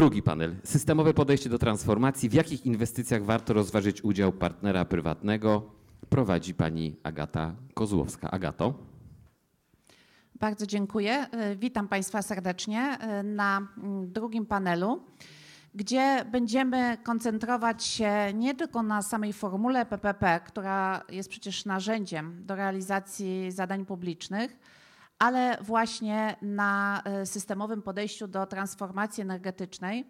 Drugi panel. Systemowe podejście do transformacji. W jakich inwestycjach warto rozważyć udział partnera prywatnego? Prowadzi pani Agata Kozłowska. Agato. Bardzo dziękuję. Witam Państwa serdecznie na drugim panelu, gdzie będziemy koncentrować się nie tylko na samej formule PPP, która jest przecież narzędziem do realizacji zadań publicznych, ale właśnie na systemowym podejściu do transformacji energetycznej,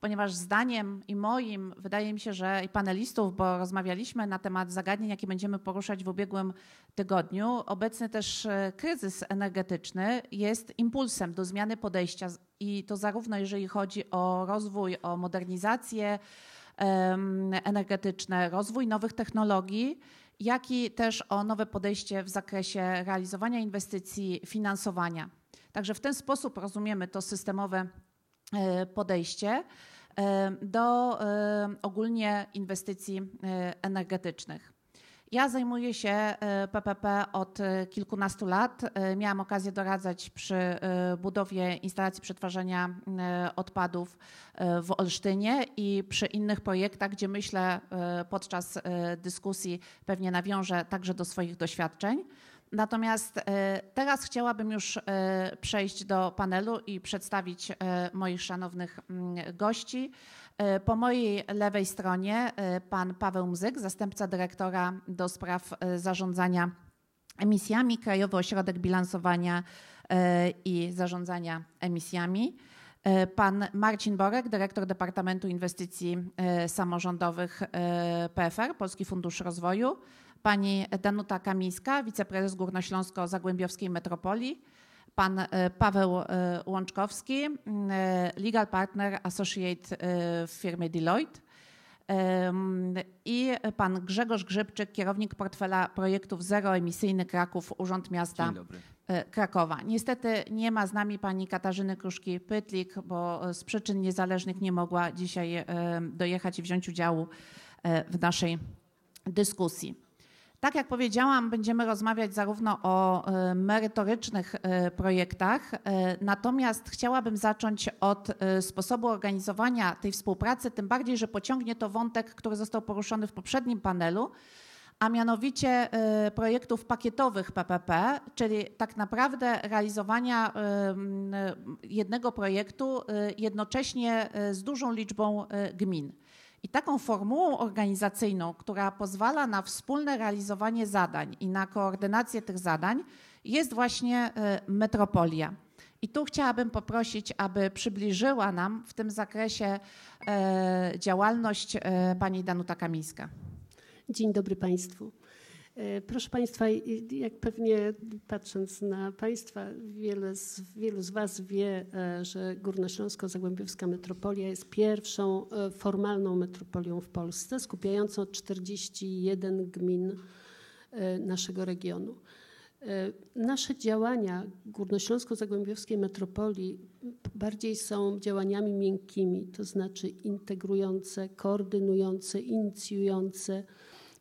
ponieważ zdaniem i moim, wydaje mi się, że i panelistów, bo rozmawialiśmy na temat zagadnień, jakie będziemy poruszać w ubiegłym tygodniu, obecny też kryzys energetyczny jest impulsem do zmiany podejścia i to zarówno jeżeli chodzi o rozwój, o modernizację energetyczne, rozwój nowych technologii, jak i też o nowe podejście w zakresie realizowania inwestycji, finansowania. Także w ten sposób rozumiemy to systemowe podejście do ogólnie inwestycji energetycznych. Ja zajmuję się PPP od kilkunastu lat. Miałam okazję doradzać przy budowie instalacji przetwarzania odpadów w Olsztynie i przy innych projektach, gdzie myślę podczas dyskusji pewnie nawiążę także do swoich doświadczeń. Natomiast teraz chciałabym już przejść do panelu i przedstawić moich szanownych gości. Po mojej lewej stronie pan Paweł Mzyk, zastępca dyrektora do spraw zarządzania emisjami, Krajowy Ośrodek Bilansowania i Zarządzania Emisjami. Pan Marcin Borek, dyrektor Departamentu Inwestycji Samorządowych PFR, Polski Fundusz Rozwoju. Pani Danuta Kamińska, wiceprezes Górnośląsko-Zagłębiowskiej Metropolii. Pan Paweł Łączkowski, legal partner associate w firmie Deloitte. I pan Grzegorz Grzybczyk, kierownik portfela projektów zeroemisyjny Kraków, Urząd Miasta Krakowa. Niestety nie ma z nami pani Katarzyny Kruszki-Pytlik, bo z przyczyn niezależnych nie mogła dzisiaj dojechać i wziąć udziału w naszej dyskusji. Tak jak powiedziałam, będziemy rozmawiać zarówno o merytorycznych projektach, natomiast chciałabym zacząć od sposobu organizowania tej współpracy, tym bardziej, że pociągnie to wątek, który został poruszony w poprzednim panelu, a mianowicie projektów pakietowych PPP, czyli tak naprawdę realizowania jednego projektu jednocześnie z dużą liczbą gmin. Taką formułą organizacyjną, która pozwala na wspólne realizowanie zadań i na koordynację tych zadań, jest właśnie Metropolia. Tu chciałabym poprosić, aby przybliżyła nam w tym zakresie działalność pani Danuta Kamińska. Dzień dobry państwu. Proszę państwa, jak pewnie patrząc na państwa, wielu z was wie, że Górnośląsko-Zagłębiowska Metropolia jest pierwszą formalną metropolią w Polsce, skupiającą 41 gmin naszego regionu. Nasze działania Górnośląsko-Zagłębiowskiej Metropolii bardziej są działaniami miękkimi, to znaczy integrujące, koordynujące, inicjujące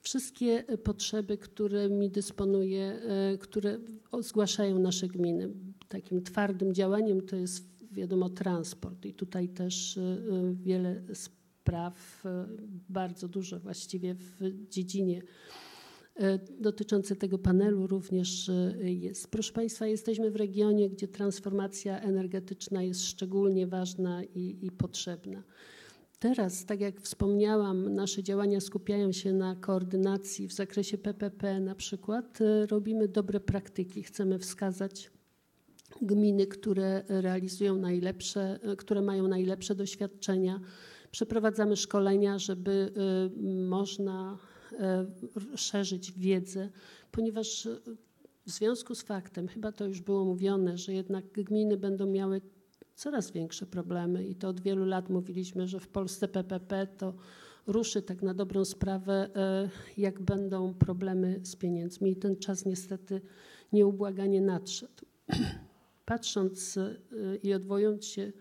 wszystkie potrzeby, którymi dysponuje, które zgłaszają nasze gminy. Takim twardym działaniem to jest wiadomo transport i tutaj też wiele spraw, bardzo dużo właściwie w dziedzinie dotyczącej tego panelu również jest. Proszę państwa, jesteśmy w regionie, gdzie transformacja energetyczna jest szczególnie ważna i potrzebna. Teraz, tak jak wspomniałam, nasze działania skupiają się na koordynacji w zakresie PPP na przykład. Robimy dobre praktyki. Chcemy wskazać gminy, które realizują najlepsze, które mają najlepsze doświadczenia. Przeprowadzamy szkolenia, żeby można szerzyć wiedzę, ponieważ w związku z faktem, chyba to już było mówione, że jednak gminy będą miały coraz większe problemy i to od wielu lat mówiliśmy, że w Polsce PPP to ruszy tak na dobrą sprawę, jak będą problemy z pieniędzmi i ten czas niestety nieubłaganie nadszedł. Patrząc i odwołując się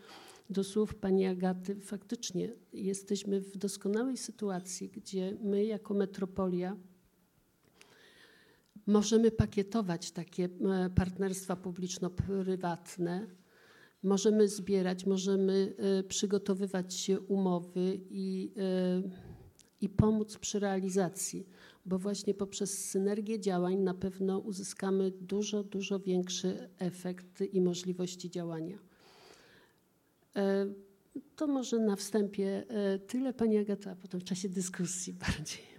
do słów pani Agaty, faktycznie jesteśmy w doskonałej sytuacji, gdzie my jako metropolia możemy pakietować takie partnerstwa publiczno-prywatne. Możemy zbierać, możemy e, przygotowywać się umowy i, e, i pomóc przy realizacji, bo właśnie poprzez synergię działań na pewno uzyskamy dużo, dużo większy efekt i możliwości działania. E, To może na wstępie tyle, Pani Agata, a potem w czasie dyskusji bardziej.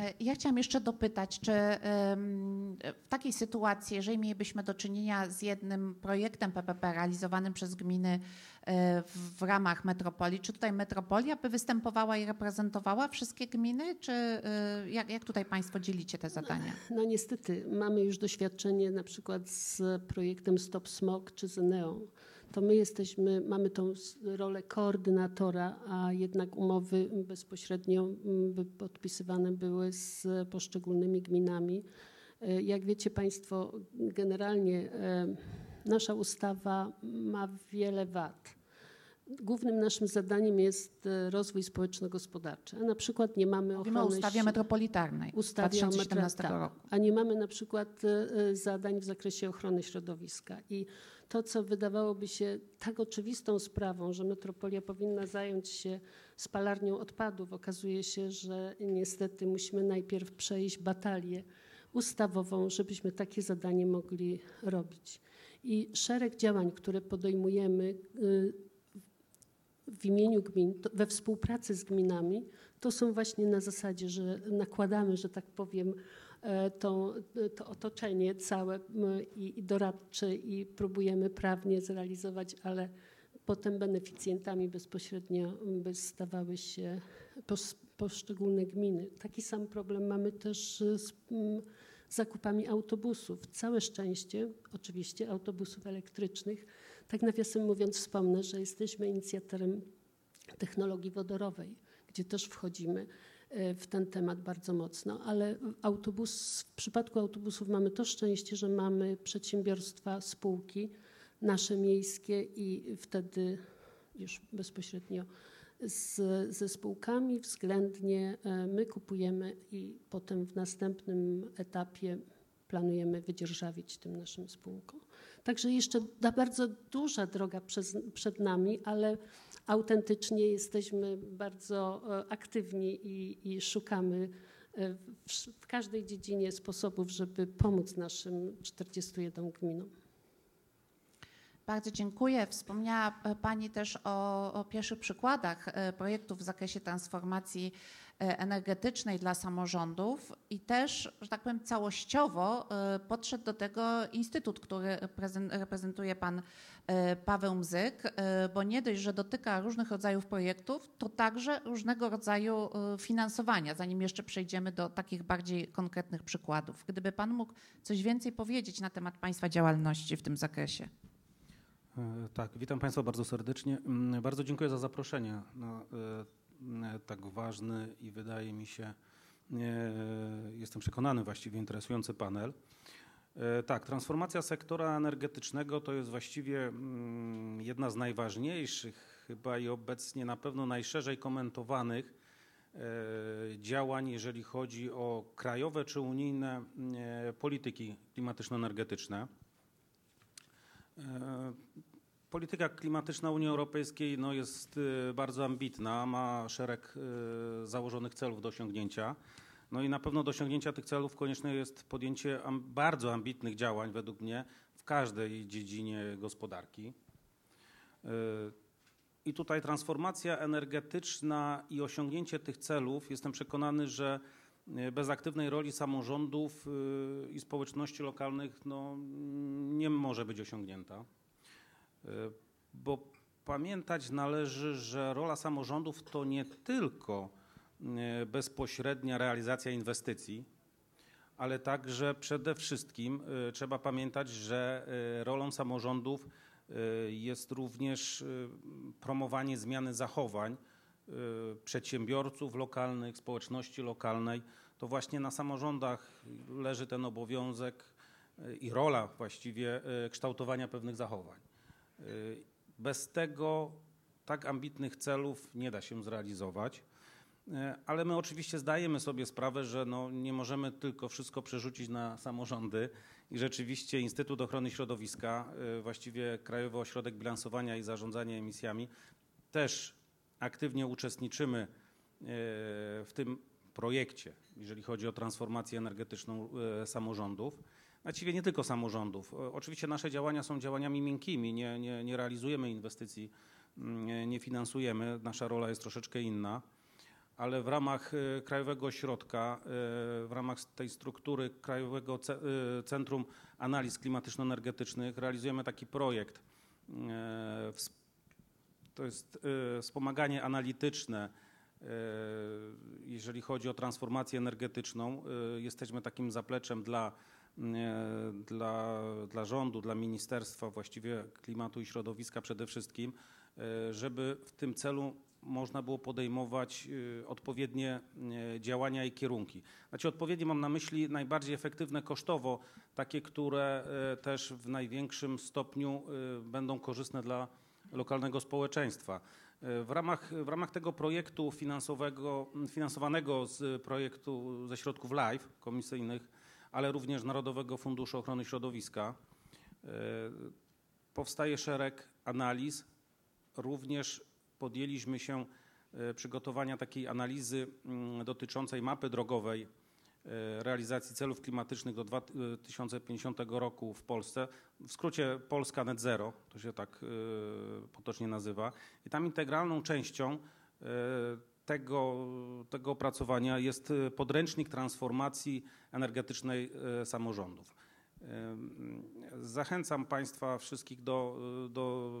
E, Ja chciałam jeszcze dopytać, czy w takiej sytuacji, jeżeli mielibyśmy do czynienia z jednym projektem PPP realizowanym przez gminy e, w, ramach metropolii, czy tutaj metropolia by występowała i reprezentowała wszystkie gminy, czy e, jak, jak tutaj Państwo dzielicie te zadania? No niestety, mamy już doświadczenie na przykład z projektem Stop Smog czy z Neon. To my jesteśmy, mamy tą rolę koordynatora, a jednak umowy bezpośrednio mm, by podpisywane były z poszczególnymi gminami. E, Jak wiecie Państwo, generalnie e, nasza ustawa ma wiele wad. Głównym naszym zadaniem jest e, rozwój społeczno-gospodarczy, a na przykład nie mamy Mówimy o ochrony ustawie metropolitarnej ustawie o 2017 metra- roku. A nie mamy na przykład zadań w zakresie ochrony środowiska. I to, co wydawałoby się tak oczywistą sprawą, że metropolia powinna zająć się spalarnią odpadów, okazuje się, że niestety musimy najpierw przejść batalię ustawową, żebyśmy takie zadanie mogli robić. I szereg działań, które podejmujemy y, w imieniu gmin, we współpracy z gminami, to są właśnie na zasadzie, że nakładamy, że tak powiem, tą, to otoczenie całe i, i doradcze i próbujemy prawnie zrealizować, ale potem beneficjentami bezpośrednio by stawały się pos, poszczególne gminy. Taki sam problem mamy też e, z zakupami autobusów. Całe szczęście, oczywiście, autobusów elektrycznych. Tak nawiasem mówiąc, wspomnę, że jesteśmy inicjatorem technologii wodorowej, gdzie też wchodzimy e, w ten temat bardzo mocno, ale autobus, w przypadku autobusów mamy to szczęście, że mamy przedsiębiorstwa, spółki nasze miejskie i wtedy już bezpośrednio z, ze spółkami względnie e, my kupujemy i potem w następnym etapie planujemy wydzierżawić tym naszym spółkom. Także jeszcze da bardzo duża droga przez, przed nami, ale autentycznie jesteśmy bardzo e, aktywni i, i szukamy e, w, w każdej dziedzinie sposobów, żeby pomóc naszym 41 gminom. Bardzo dziękuję. Wspomniała e, Pani też o, o pierwszych przykładach projektów w zakresie transformacji energetycznej dla samorządów i też, że tak powiem, całościowo e, podszedł do tego instytut, który reprezen- reprezentuje Pan e, Paweł Mzyk, e, bo nie dość, że dotyka różnych rodzajów projektów, to także różnego rodzaju e, finansowania, zanim jeszcze przejdziemy do takich bardziej konkretnych przykładów. Gdyby Pan mógł coś więcej powiedzieć na temat Państwa działalności w tym zakresie. E, Tak, witam Państwa bardzo serdecznie. Mm, Bardzo dziękuję za zaproszenie na e, tak ważny i wydaje mi się, e, jestem przekonany właściwie interesujący panel. E, Tak, transformacja sektora energetycznego to jest właściwie mm, jedna z najważniejszych, chyba i obecnie na pewno najszerzej komentowanych e, działań, jeżeli chodzi o krajowe czy unijne e, polityki klimatyczno-energetyczne. Polityka klimatyczna Unii Europejskiej no, jest e, bardzo ambitna, ma szereg e, założonych celów do osiągnięcia. No i na pewno do osiągnięcia tych celów konieczne jest podjęcie bardzo ambitnych działań, według mnie, w każdej dziedzinie gospodarki. E, I tutaj transformacja energetyczna i osiągnięcie tych celów, jestem przekonany, że bez aktywnej roli samorządów i społeczności lokalnych no, nie może być osiągnięta. E, Bo pamiętać należy, że rola samorządów to nie tylko e, bezpośrednia realizacja inwestycji, ale także przede wszystkim e, trzeba pamiętać, że rolą samorządów jest również promowanie zmiany zachowań przedsiębiorców lokalnych, społeczności lokalnej. To właśnie na samorządach leży ten obowiązek i rola właściwie kształtowania pewnych zachowań. Y, Bez tego tak ambitnych celów nie da się zrealizować. E, Ale my oczywiście zdajemy sobie sprawę, że no nie możemy tylko wszystko przerzucić na samorządy i rzeczywiście Instytut Ochrony Środowiska, e, właściwie Krajowy Ośrodek Bilansowania i Zarządzania Emisjami też aktywnie uczestniczymy w tym projekcie, jeżeli chodzi o transformację energetyczną samorządów. Właściwie nie tylko samorządów. O- Oczywiście nasze działania są działaniami miękkimi, nie, nie, nie realizujemy inwestycji, mm, nie finansujemy, nasza rola jest troszeczkę inna, ale w ramach e, Krajowego Ośrodka, e, w ramach tej struktury Krajowego Ce- e, Centrum Analiz Klimatyczno-Energetycznych realizujemy taki projekt. e, To jest e, wspomaganie analityczne, e, jeżeli chodzi o transformację energetyczną. E, Jesteśmy takim zapleczem dla e, dla, dla rządu, dla ministerstwa, właściwie klimatu i środowiska przede wszystkim, e, żeby w tym celu można było podejmować e, odpowiednie e, działania i kierunki. Znaczy odpowiednie mam na myśli najbardziej efektywne kosztowo, takie, które e, też w największym stopniu e, będą korzystne dla lokalnego społeczeństwa. E, W ramach, w ramach tego projektu finansowego, finansowanego z projektu ze środków LIFE komisyjnych, ale również Narodowego Funduszu Ochrony Środowiska, e, powstaje szereg analiz. Również podjęliśmy się e, przygotowania takiej analizy mm, dotyczącej mapy drogowej e, realizacji celów klimatycznych do 2050 roku w Polsce. W skrócie Polska Net Zero, to się tak potocznie nazywa. I tam integralną częścią tego, tego opracowania jest e, podręcznik transformacji energetycznej e, samorządów. Zachęcam Państwa wszystkich do, do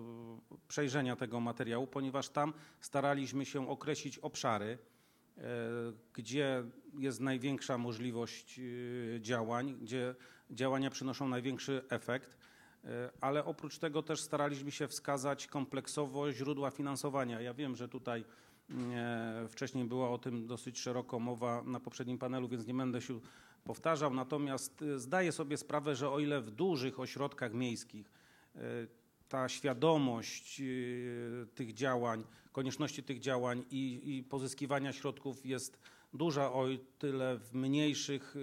przejrzenia tego materiału, ponieważ tam staraliśmy się określić obszary, gdzie jest największa możliwość działań, gdzie działania przynoszą największy efekt, ale oprócz tego też staraliśmy się wskazać kompleksowo źródła finansowania. Ja wiem, że tutaj wcześniej była o tym dosyć szeroko mowa na poprzednim panelu, więc nie będę się powtarzał. Natomiast e, zdaję sobie sprawę, że o ile w dużych ośrodkach miejskich e, ta świadomość e, tych działań, konieczności tych działań i, i pozyskiwania środków jest duża, o tyle w mniejszych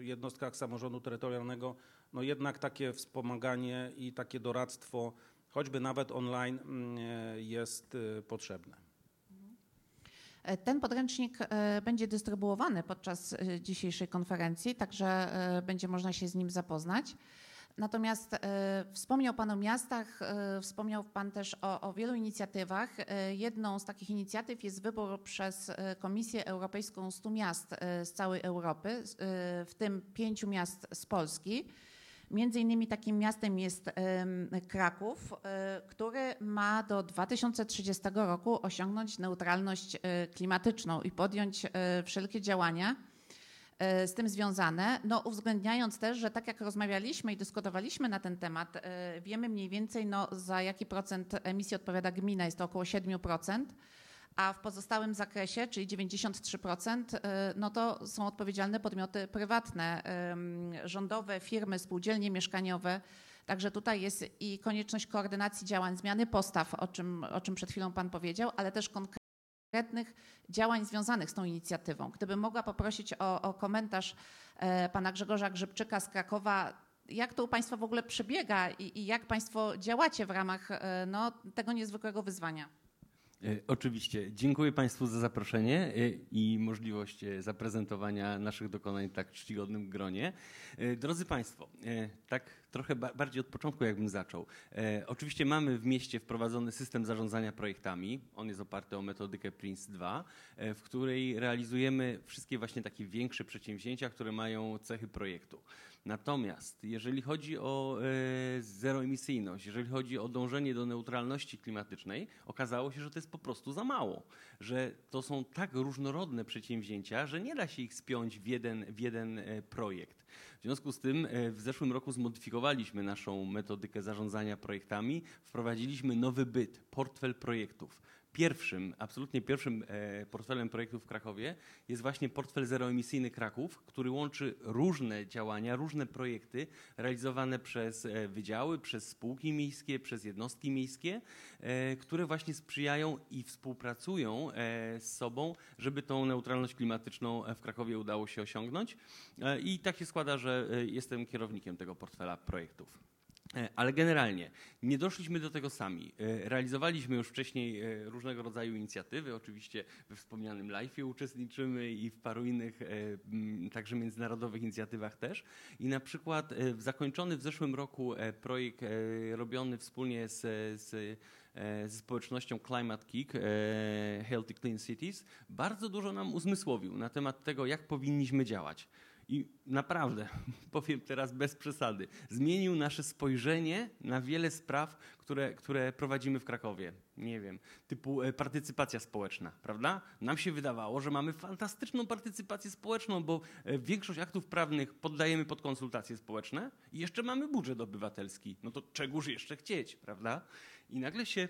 jednostkach samorządu terytorialnego no jednak takie wspomaganie i takie doradztwo, choćby nawet online, mm, jest potrzebne. E, Ten podręcznik e, będzie dystrybuowany podczas e, dzisiejszej konferencji, także będzie można się z nim zapoznać. Natomiast wspomniał Pan o miastach, wspomniał Pan też o, o wielu inicjatywach. Jedną z takich inicjatyw jest wybór przez Komisję Europejską 100 miast z całej Europy, w tym pięciu miast z Polski. Między innymi takim miastem jest Kraków, e, który ma do 2030 roku osiągnąć neutralność e, klimatyczną i podjąć e, wszelkie działania z tym związane, no uwzględniając też, że tak jak rozmawialiśmy i dyskutowaliśmy na ten temat, wiemy mniej więcej no, za jaki procent emisji odpowiada gmina, jest to około 7%, a w pozostałym zakresie, czyli 93%, e, no to są odpowiedzialne podmioty prywatne, rządowe, firmy, spółdzielnie mieszkaniowe. Także tutaj jest i konieczność koordynacji działań, zmiany postaw, o czym, o czym przed chwilą Pan powiedział, ale też konkretnych działań związanych z tą inicjatywą. Gdybym mogła poprosić o, o komentarz e, Pana Grzegorza Grzybczyka z Krakowa, jak to u Państwa w ogóle przebiega i, i jak Państwo działacie w ramach e, no, tego niezwykłego wyzwania? E, Oczywiście. Dziękuję Państwu za zaproszenie e, i możliwość e, zaprezentowania naszych dokonań w tak czcigodnym gronie. Drodzy Państwo, tak trochę ba- bardziej od początku jakbym zaczął. Oczywiście mamy w mieście wprowadzony system zarządzania projektami. On jest oparty o metodykę PRINCE2, e, w której realizujemy wszystkie właśnie takie większe przedsięwzięcia, które mają cechy projektu. Natomiast jeżeli chodzi o e, zeroemisyjność, jeżeli chodzi o dążenie do neutralności klimatycznej, okazało się, że to jest po prostu za mało. Że to są tak różnorodne przedsięwzięcia, że nie da się ich spiąć w jeden, w jeden e, projekt. W związku z tym e, w zeszłym roku zmodyfikowaliśmy naszą metodykę zarządzania projektami, wprowadziliśmy nowy byt, portfel projektów. Pierwszym, absolutnie pierwszym e, portfelem projektów w Krakowie jest właśnie portfel zeroemisyjny Kraków, który łączy różne działania, różne projekty realizowane przez e, wydziały, przez spółki miejskie, przez jednostki miejskie, e, które właśnie sprzyjają i współpracują z sobą, żeby tą neutralność klimatyczną w Krakowie udało się osiągnąć. I tak się składa, że jestem kierownikiem tego portfela projektów. E, Ale generalnie nie doszliśmy do tego sami. E, Realizowaliśmy już wcześniej e, różnego rodzaju inicjatywy. Oczywiście we wspomnianym LIFE uczestniczymy i w paru innych, także międzynarodowych inicjatywach też. I na przykład zakończony w zeszłym roku projekt robiony wspólnie z, z ze społecznością Climate Kick, Healthy Clean Cities, bardzo dużo nam uzmysłowił na temat tego, jak powinniśmy działać. I naprawdę, powiem teraz bez przesady, zmienił nasze spojrzenie na wiele spraw, które, które prowadzimy w Krakowie. Nie wiem, typu e, partycypacja społeczna, prawda? Nam się wydawało, że mamy fantastyczną partycypację społeczną, bo e, większość aktów prawnych poddajemy pod konsultacje społeczne i jeszcze mamy budżet obywatelski. No to czegoż jeszcze chcieć, prawda? I nagle się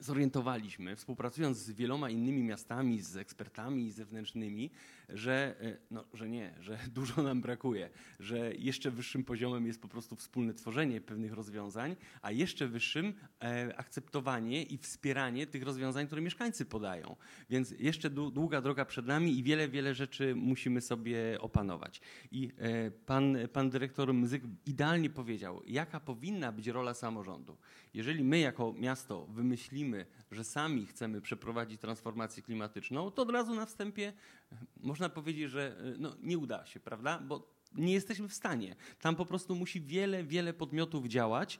zorientowaliśmy, współpracując z wieloma innymi miastami, z ekspertami zewnętrznymi, że, e, no, że nie, że dużo nam brakuje, że jeszcze wyższym poziomem jest po prostu wspólne tworzenie pewnych rozwiązań, a jeszcze wyższym e, akceptowanie i wspieranie tych rozwiązań, które mieszkańcy podają. Więc jeszcze dłu- długa droga przed nami i wiele, wiele rzeczy musimy sobie opanować. I e, pan, pan dyrektor Mzyk idealnie powiedział, jaka powinna być rola samorządu. Jeżeli my jako miasto wymyślimy, że sami chcemy przeprowadzić transformację klimatyczną, to od razu na wstępie e, można powiedzieć, że e, no, nie uda się, prawda? Bo nie jesteśmy w stanie. Tam po prostu musi wiele, wiele podmiotów działać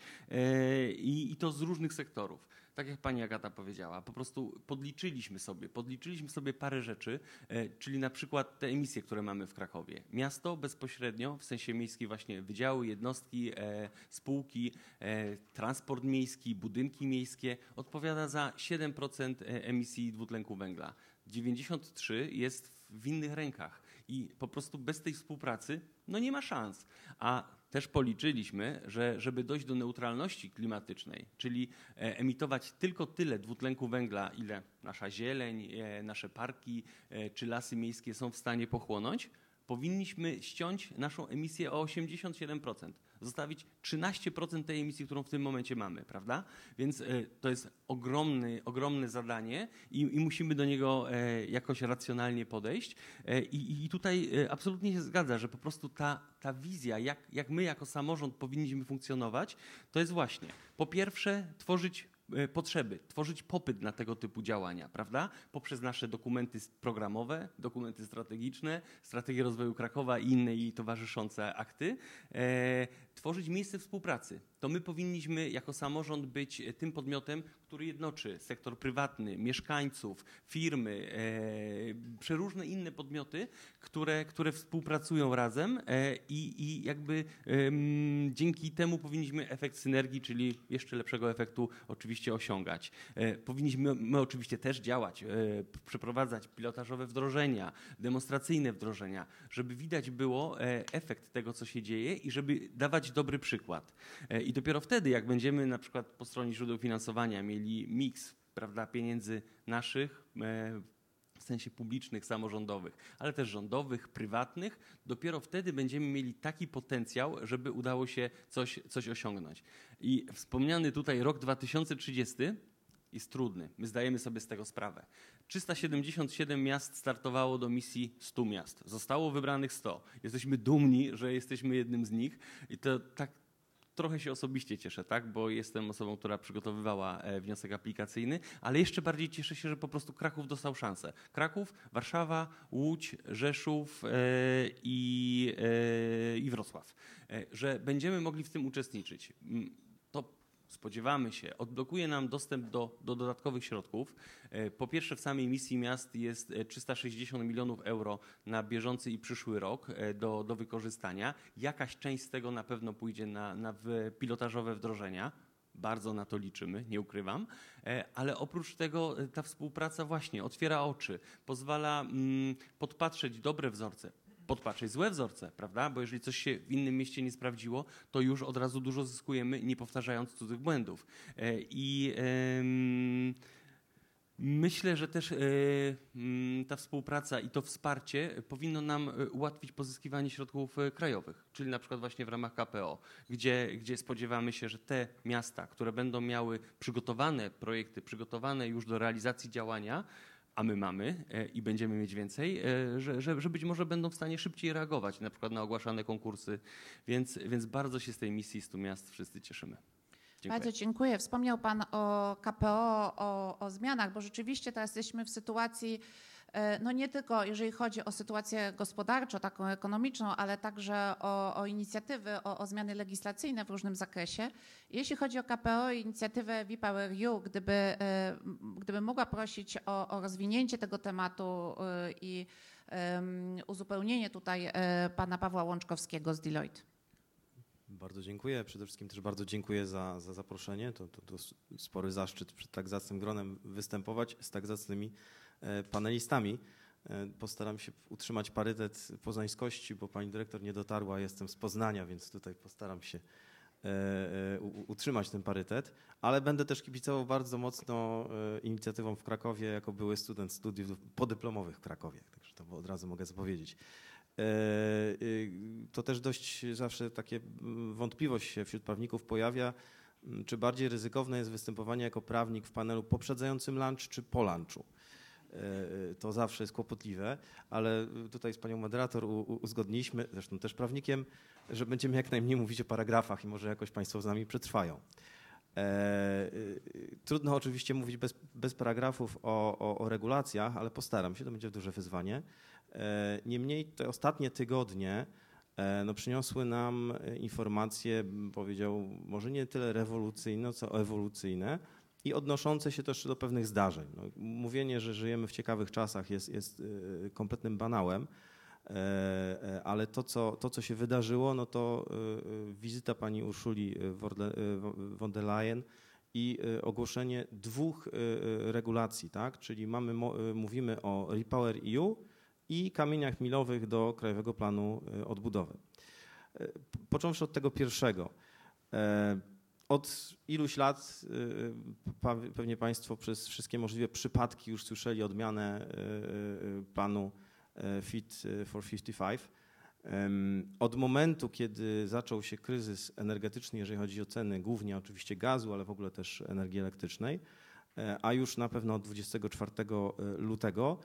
i, i to z różnych sektorów. Tak jak pani Agata powiedziała, po prostu podliczyliśmy sobie, podliczyliśmy sobie parę rzeczy, e, czyli na przykład te emisje, które mamy w Krakowie. Miasto bezpośrednio, w sensie miejskiej właśnie wydziały, jednostki, e, spółki, e, transport miejski, budynki miejskie odpowiada za 7% e, emisji dwutlenku węgla. 93 jest w innych rękach i po prostu bez tej współpracy no nie ma szans. A też policzyliśmy, że żeby dojść do neutralności klimatycznej, czyli e, emitować tylko tyle dwutlenku węgla, ile nasza zieleń, e, nasze parki e, czy lasy miejskie są w stanie pochłonąć, powinniśmy ściąć naszą emisję o 87%. Zostawić 13% tej emisji, którą w tym momencie mamy, prawda? Więc e, to jest ogromny, ogromne zadanie i, i musimy do niego e, jakoś racjonalnie podejść. E, I, I tutaj absolutnie się zgadza, że po prostu ta, ta wizja, jak, jak my jako samorząd powinniśmy funkcjonować, to jest właśnie po pierwsze tworzyć potrzeby, tworzyć popyt na tego typu działania, prawda? Poprzez nasze dokumenty programowe, dokumenty strategiczne, strategię rozwoju Krakowa i inne jej towarzyszące akty, e, tworzyć miejsce współpracy. To my powinniśmy jako samorząd być e, tym podmiotem, który jednoczy sektor prywatny, mieszkańców, firmy, e, przeróżne inne podmioty, które, które współpracują razem e, i, i jakby em, dzięki temu powinniśmy efekt synergii, czyli jeszcze lepszego efektu oczywiście osiągać. E, powinniśmy my oczywiście też działać, e, przeprowadzać pilotażowe wdrożenia, demonstracyjne wdrożenia, żeby widać było e, efekt tego, co się dzieje i żeby dawać dobry przykład. E, I dopiero wtedy, jak będziemy na przykład po stronie źródeł finansowania mieli miks prawda, pieniędzy naszych, e, w sensie publicznych, samorządowych, ale też rządowych, prywatnych, dopiero wtedy będziemy mieli taki potencjał, żeby udało się coś, coś osiągnąć. I wspomniany tutaj rok 2030 jest trudny. My zdajemy sobie z tego sprawę. 377 miast startowało do misji 100 miast. Zostało wybranych 100. Jesteśmy dumni, że jesteśmy jednym z nich i to tak trochę się osobiście cieszę, tak? bo jestem osobą, która przygotowywała e, wniosek aplikacyjny, ale jeszcze bardziej cieszę się, że po prostu Kraków dostał szansę. Kraków, Warszawa, Łódź, Rzeszów e, i, e, i Wrocław. Że będziemy mogli w tym uczestniczyć. Spodziewamy się, odblokuje nam dostęp do, do dodatkowych środków. E, Po pierwsze, w samej misji miast jest e, 360 milionów euro na bieżący i przyszły rok e, do, do wykorzystania. Jakaś część z tego na pewno pójdzie na, na pilotażowe wdrożenia. Bardzo na to liczymy, nie ukrywam, E, ale oprócz tego e, ta współpraca właśnie otwiera oczy, pozwala mm, podpatrzeć dobre wzorce, podpatrzeć złe wzorce, prawda? Bo jeżeli coś się w innym mieście nie sprawdziło, to już od razu dużo zyskujemy, nie powtarzając cudzych błędów. E, I Myślę, że też e, mm, ta współpraca i to wsparcie powinno nam e, ułatwić pozyskiwanie środków krajowych, czyli na przykład właśnie w ramach KPO, gdzie, gdzie spodziewamy się, że te miasta, które będą miały przygotowane projekty, przygotowane już do realizacji działania, a my mamy e, i będziemy mieć więcej, e, że, że, że być może będą w stanie szybciej reagować na przykład na ogłaszane konkursy, więc, więc bardzo się z tej misji 100 miast wszyscy cieszymy. Dziękuję. Bardzo dziękuję. Wspomniał Pan o KPO, o, o zmianach, bo rzeczywiście teraz jesteśmy w sytuacji, no nie tylko jeżeli chodzi o sytuację gospodarczą, taką ekonomiczną, ale także o, o inicjatywy, o, o zmiany legislacyjne w różnym zakresie. Jeśli chodzi o KPO i inicjatywę VPowerU, gdyby, e, gdyby mogła prosić o, o rozwinięcie tego tematu e, i em, uzupełnienie tutaj e, pana Pawła Łączkowskiego z Deloitte. Bardzo dziękuję. Przede wszystkim też bardzo dziękuję za, za zaproszenie. To, to, to spory zaszczyt przed tak zacnym gronem występować z tak zacnymi e, panelistami. E, Postaram się utrzymać parytet poznańskości, bo pani dyrektor nie dotarła. Jestem z Poznania, więc tutaj postaram się e, e, utrzymać ten parytet, ale będę też kibicował bardzo mocno e, inicjatywom w Krakowie, jako były student studiów podyplomowych w Krakowie, także to od razu mogę zapowiedzieć. E, To też dość zawsze takie mm, wątpliwość się wśród prawników pojawia, mm, czy bardziej ryzykowne jest występowanie jako prawnik w panelu poprzedzającym lunch czy po lunchu. E, e, To zawsze jest kłopotliwe, ale tutaj z panią moderator uzgodniliśmy, zresztą też prawnikiem, że będziemy jak najmniej mówić o paragrafach i może jakoś państwo z nami przetrwają. E, Trudno oczywiście mówić bez, bez paragrafów o, o, o regulacjach, ale postaram się, to będzie duże wyzwanie. Niemniej te ostatnie tygodnie no, przyniosły nam informacje, powiedział, może nie tyle rewolucyjne, co ewolucyjne i odnoszące się też do pewnych zdarzeń. No, mówienie, że żyjemy w ciekawych czasach jest, jest e, kompletnym banałem, e, e, ale to co, to, co się wydarzyło, no to e, e, wizyta pani Urszuli von der Leyen i ogłoszenie dwóch regulacji, tak? czyli mamy, mówimy o Repower EU i kamieniach milowych do Krajowego Planu Odbudowy. E, Począwszy od tego pierwszego. E, Od iluś lat e, pa- pewnie Państwo przez wszystkie możliwe przypadki już słyszeli odmianę e, e, planu e, Fit for 55. Em, Od momentu, kiedy zaczął się kryzys energetyczny, jeżeli chodzi o ceny, głównie oczywiście gazu, ale w ogóle też energii elektrycznej, e, a już na pewno od 24 lutego,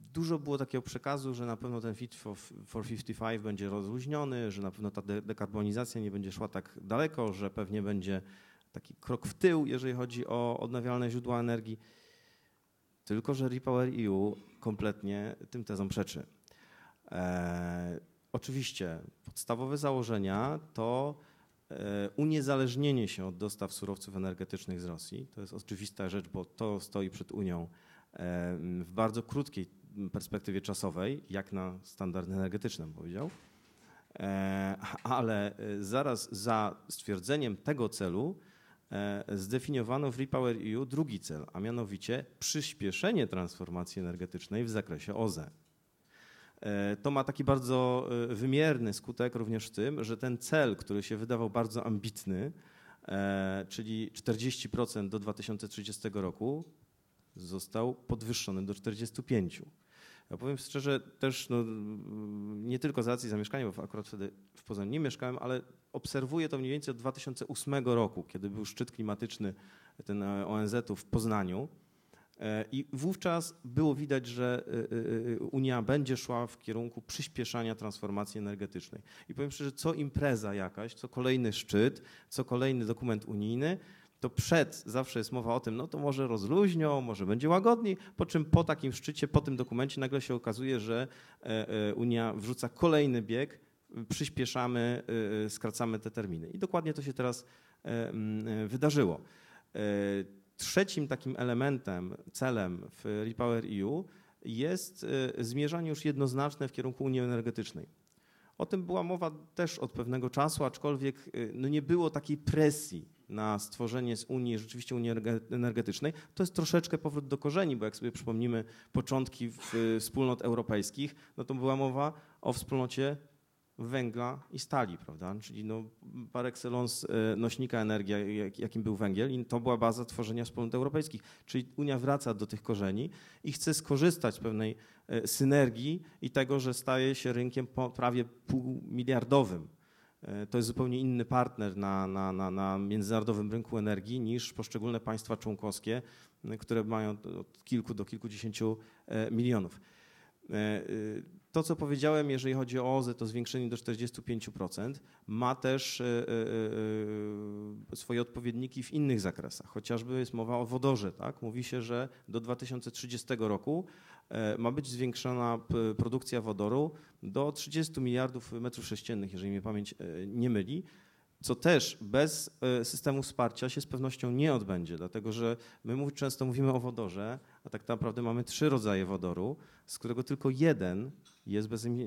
dużo było takiego przekazu, że na pewno ten Fit for, for 55 będzie rozluźniony, że na pewno ta de- dekarbonizacja nie będzie szła tak daleko, że pewnie będzie taki krok w tył, jeżeli chodzi o odnawialne źródła energii. Tylko, że Repower EU kompletnie tym tezom przeczy. E, oczywiście podstawowe założenia to e, uniezależnienie się od dostaw surowców energetycznych z Rosji. To jest oczywista rzecz, bo to stoi przed Unią e, w bardzo krótkiej perspektywie czasowej, jak na standard energetyczny, powiedział. E, Ale e, zaraz za stwierdzeniem tego celu e, zdefiniowano w Repower EU drugi cel, a mianowicie przyspieszenie transformacji energetycznej w zakresie OZE. To ma taki bardzo wymierny skutek również w tym, że ten cel, który się wydawał bardzo ambitny, czyli 40% do 2030 roku, został podwyższony do 45%. Ja powiem szczerze, też no, nie tylko z racji zamieszkania, bo akurat wtedy w Poznaniu nie mieszkałem, ale obserwuję to mniej więcej od 2008 roku, kiedy był szczyt klimatyczny ten e, ONZ-u w Poznaniu. E, I wówczas było widać, że e, Unia będzie szła w kierunku przyspieszania transformacji energetycznej. I powiem szczerze, co impreza jakaś, co kolejny szczyt, co kolejny dokument unijny, to przed zawsze jest mowa o tym, no to może rozluźnią, może będzie łagodniej, po czym po takim szczycie, po tym dokumencie nagle się okazuje, że e, e, Unia wrzuca kolejny bieg, przyspieszamy, e, skracamy te terminy. I dokładnie to się teraz wydarzyło. Trzecim takim elementem, celem w Repower EU jest zmierzanie już jednoznaczne w kierunku Unii Energetycznej. O tym była mowa też od pewnego czasu, aczkolwiek no nie było takiej presji na stworzenie z Unii, rzeczywiście Unii energe- energetycznej. To jest troszeczkę powrót do korzeni, bo jak sobie przypomnimy początki e, wspólnot europejskich, no to była mowa o wspólnocie węgla i stali, prawda? Czyli no, par excellence e, nośnika energii, jak- jakim był węgiel i to była baza tworzenia wspólnot europejskich. Czyli Unia wraca do tych korzeni i chce skorzystać z pewnej e, synergii i tego, że staje się rynkiem prawie półmiliardowym. E, To jest zupełnie inny partner na, na, na, na międzynarodowym rynku energii niż poszczególne państwa członkowskie, m, które mają od kilku do kilkudziesięciu e, milionów. E, To, co powiedziałem, jeżeli chodzi o OZE, to zwiększenie do 45%, ma też e, e, e, swoje odpowiedniki w innych zakresach. Chociażby jest mowa o wodorze. Tak? Mówi się, że do 2030 roku e, ma być zwiększona produkcja wodoru do 30 miliardów metrów sześciennych, jeżeli mnie pamięć e, nie myli. Co też bez e, systemu wsparcia się z pewnością nie odbędzie, dlatego że my często mówimy o wodorze, a tak naprawdę mamy trzy rodzaje wodoru, z którego tylko jeden jest bezemi-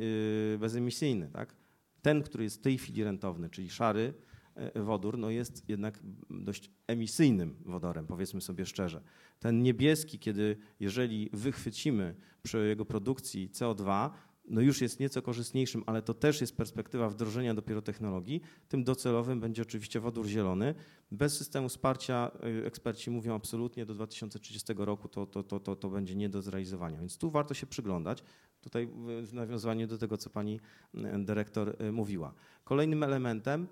e, bezemisyjny. Tak? Ten, który jest w tej chwili rentowny, czyli szary e, wodór, no jest jednak dość emisyjnym wodorem, powiedzmy sobie szczerze. Ten niebieski, kiedy jeżeli wychwycimy przy jego produkcji CO2, no już jest nieco korzystniejszym, ale to też jest perspektywa wdrożenia dopiero technologii. Tym docelowym będzie oczywiście wodór zielony. Bez systemu wsparcia y, eksperci mówią absolutnie do 2030 roku to, to, to, to, to będzie nie do zrealizowania. Więc tu warto się przyglądać. Tutaj w- nawiązaniu do tego, co pani y, dyrektor y, mówiła. Kolejnym elementem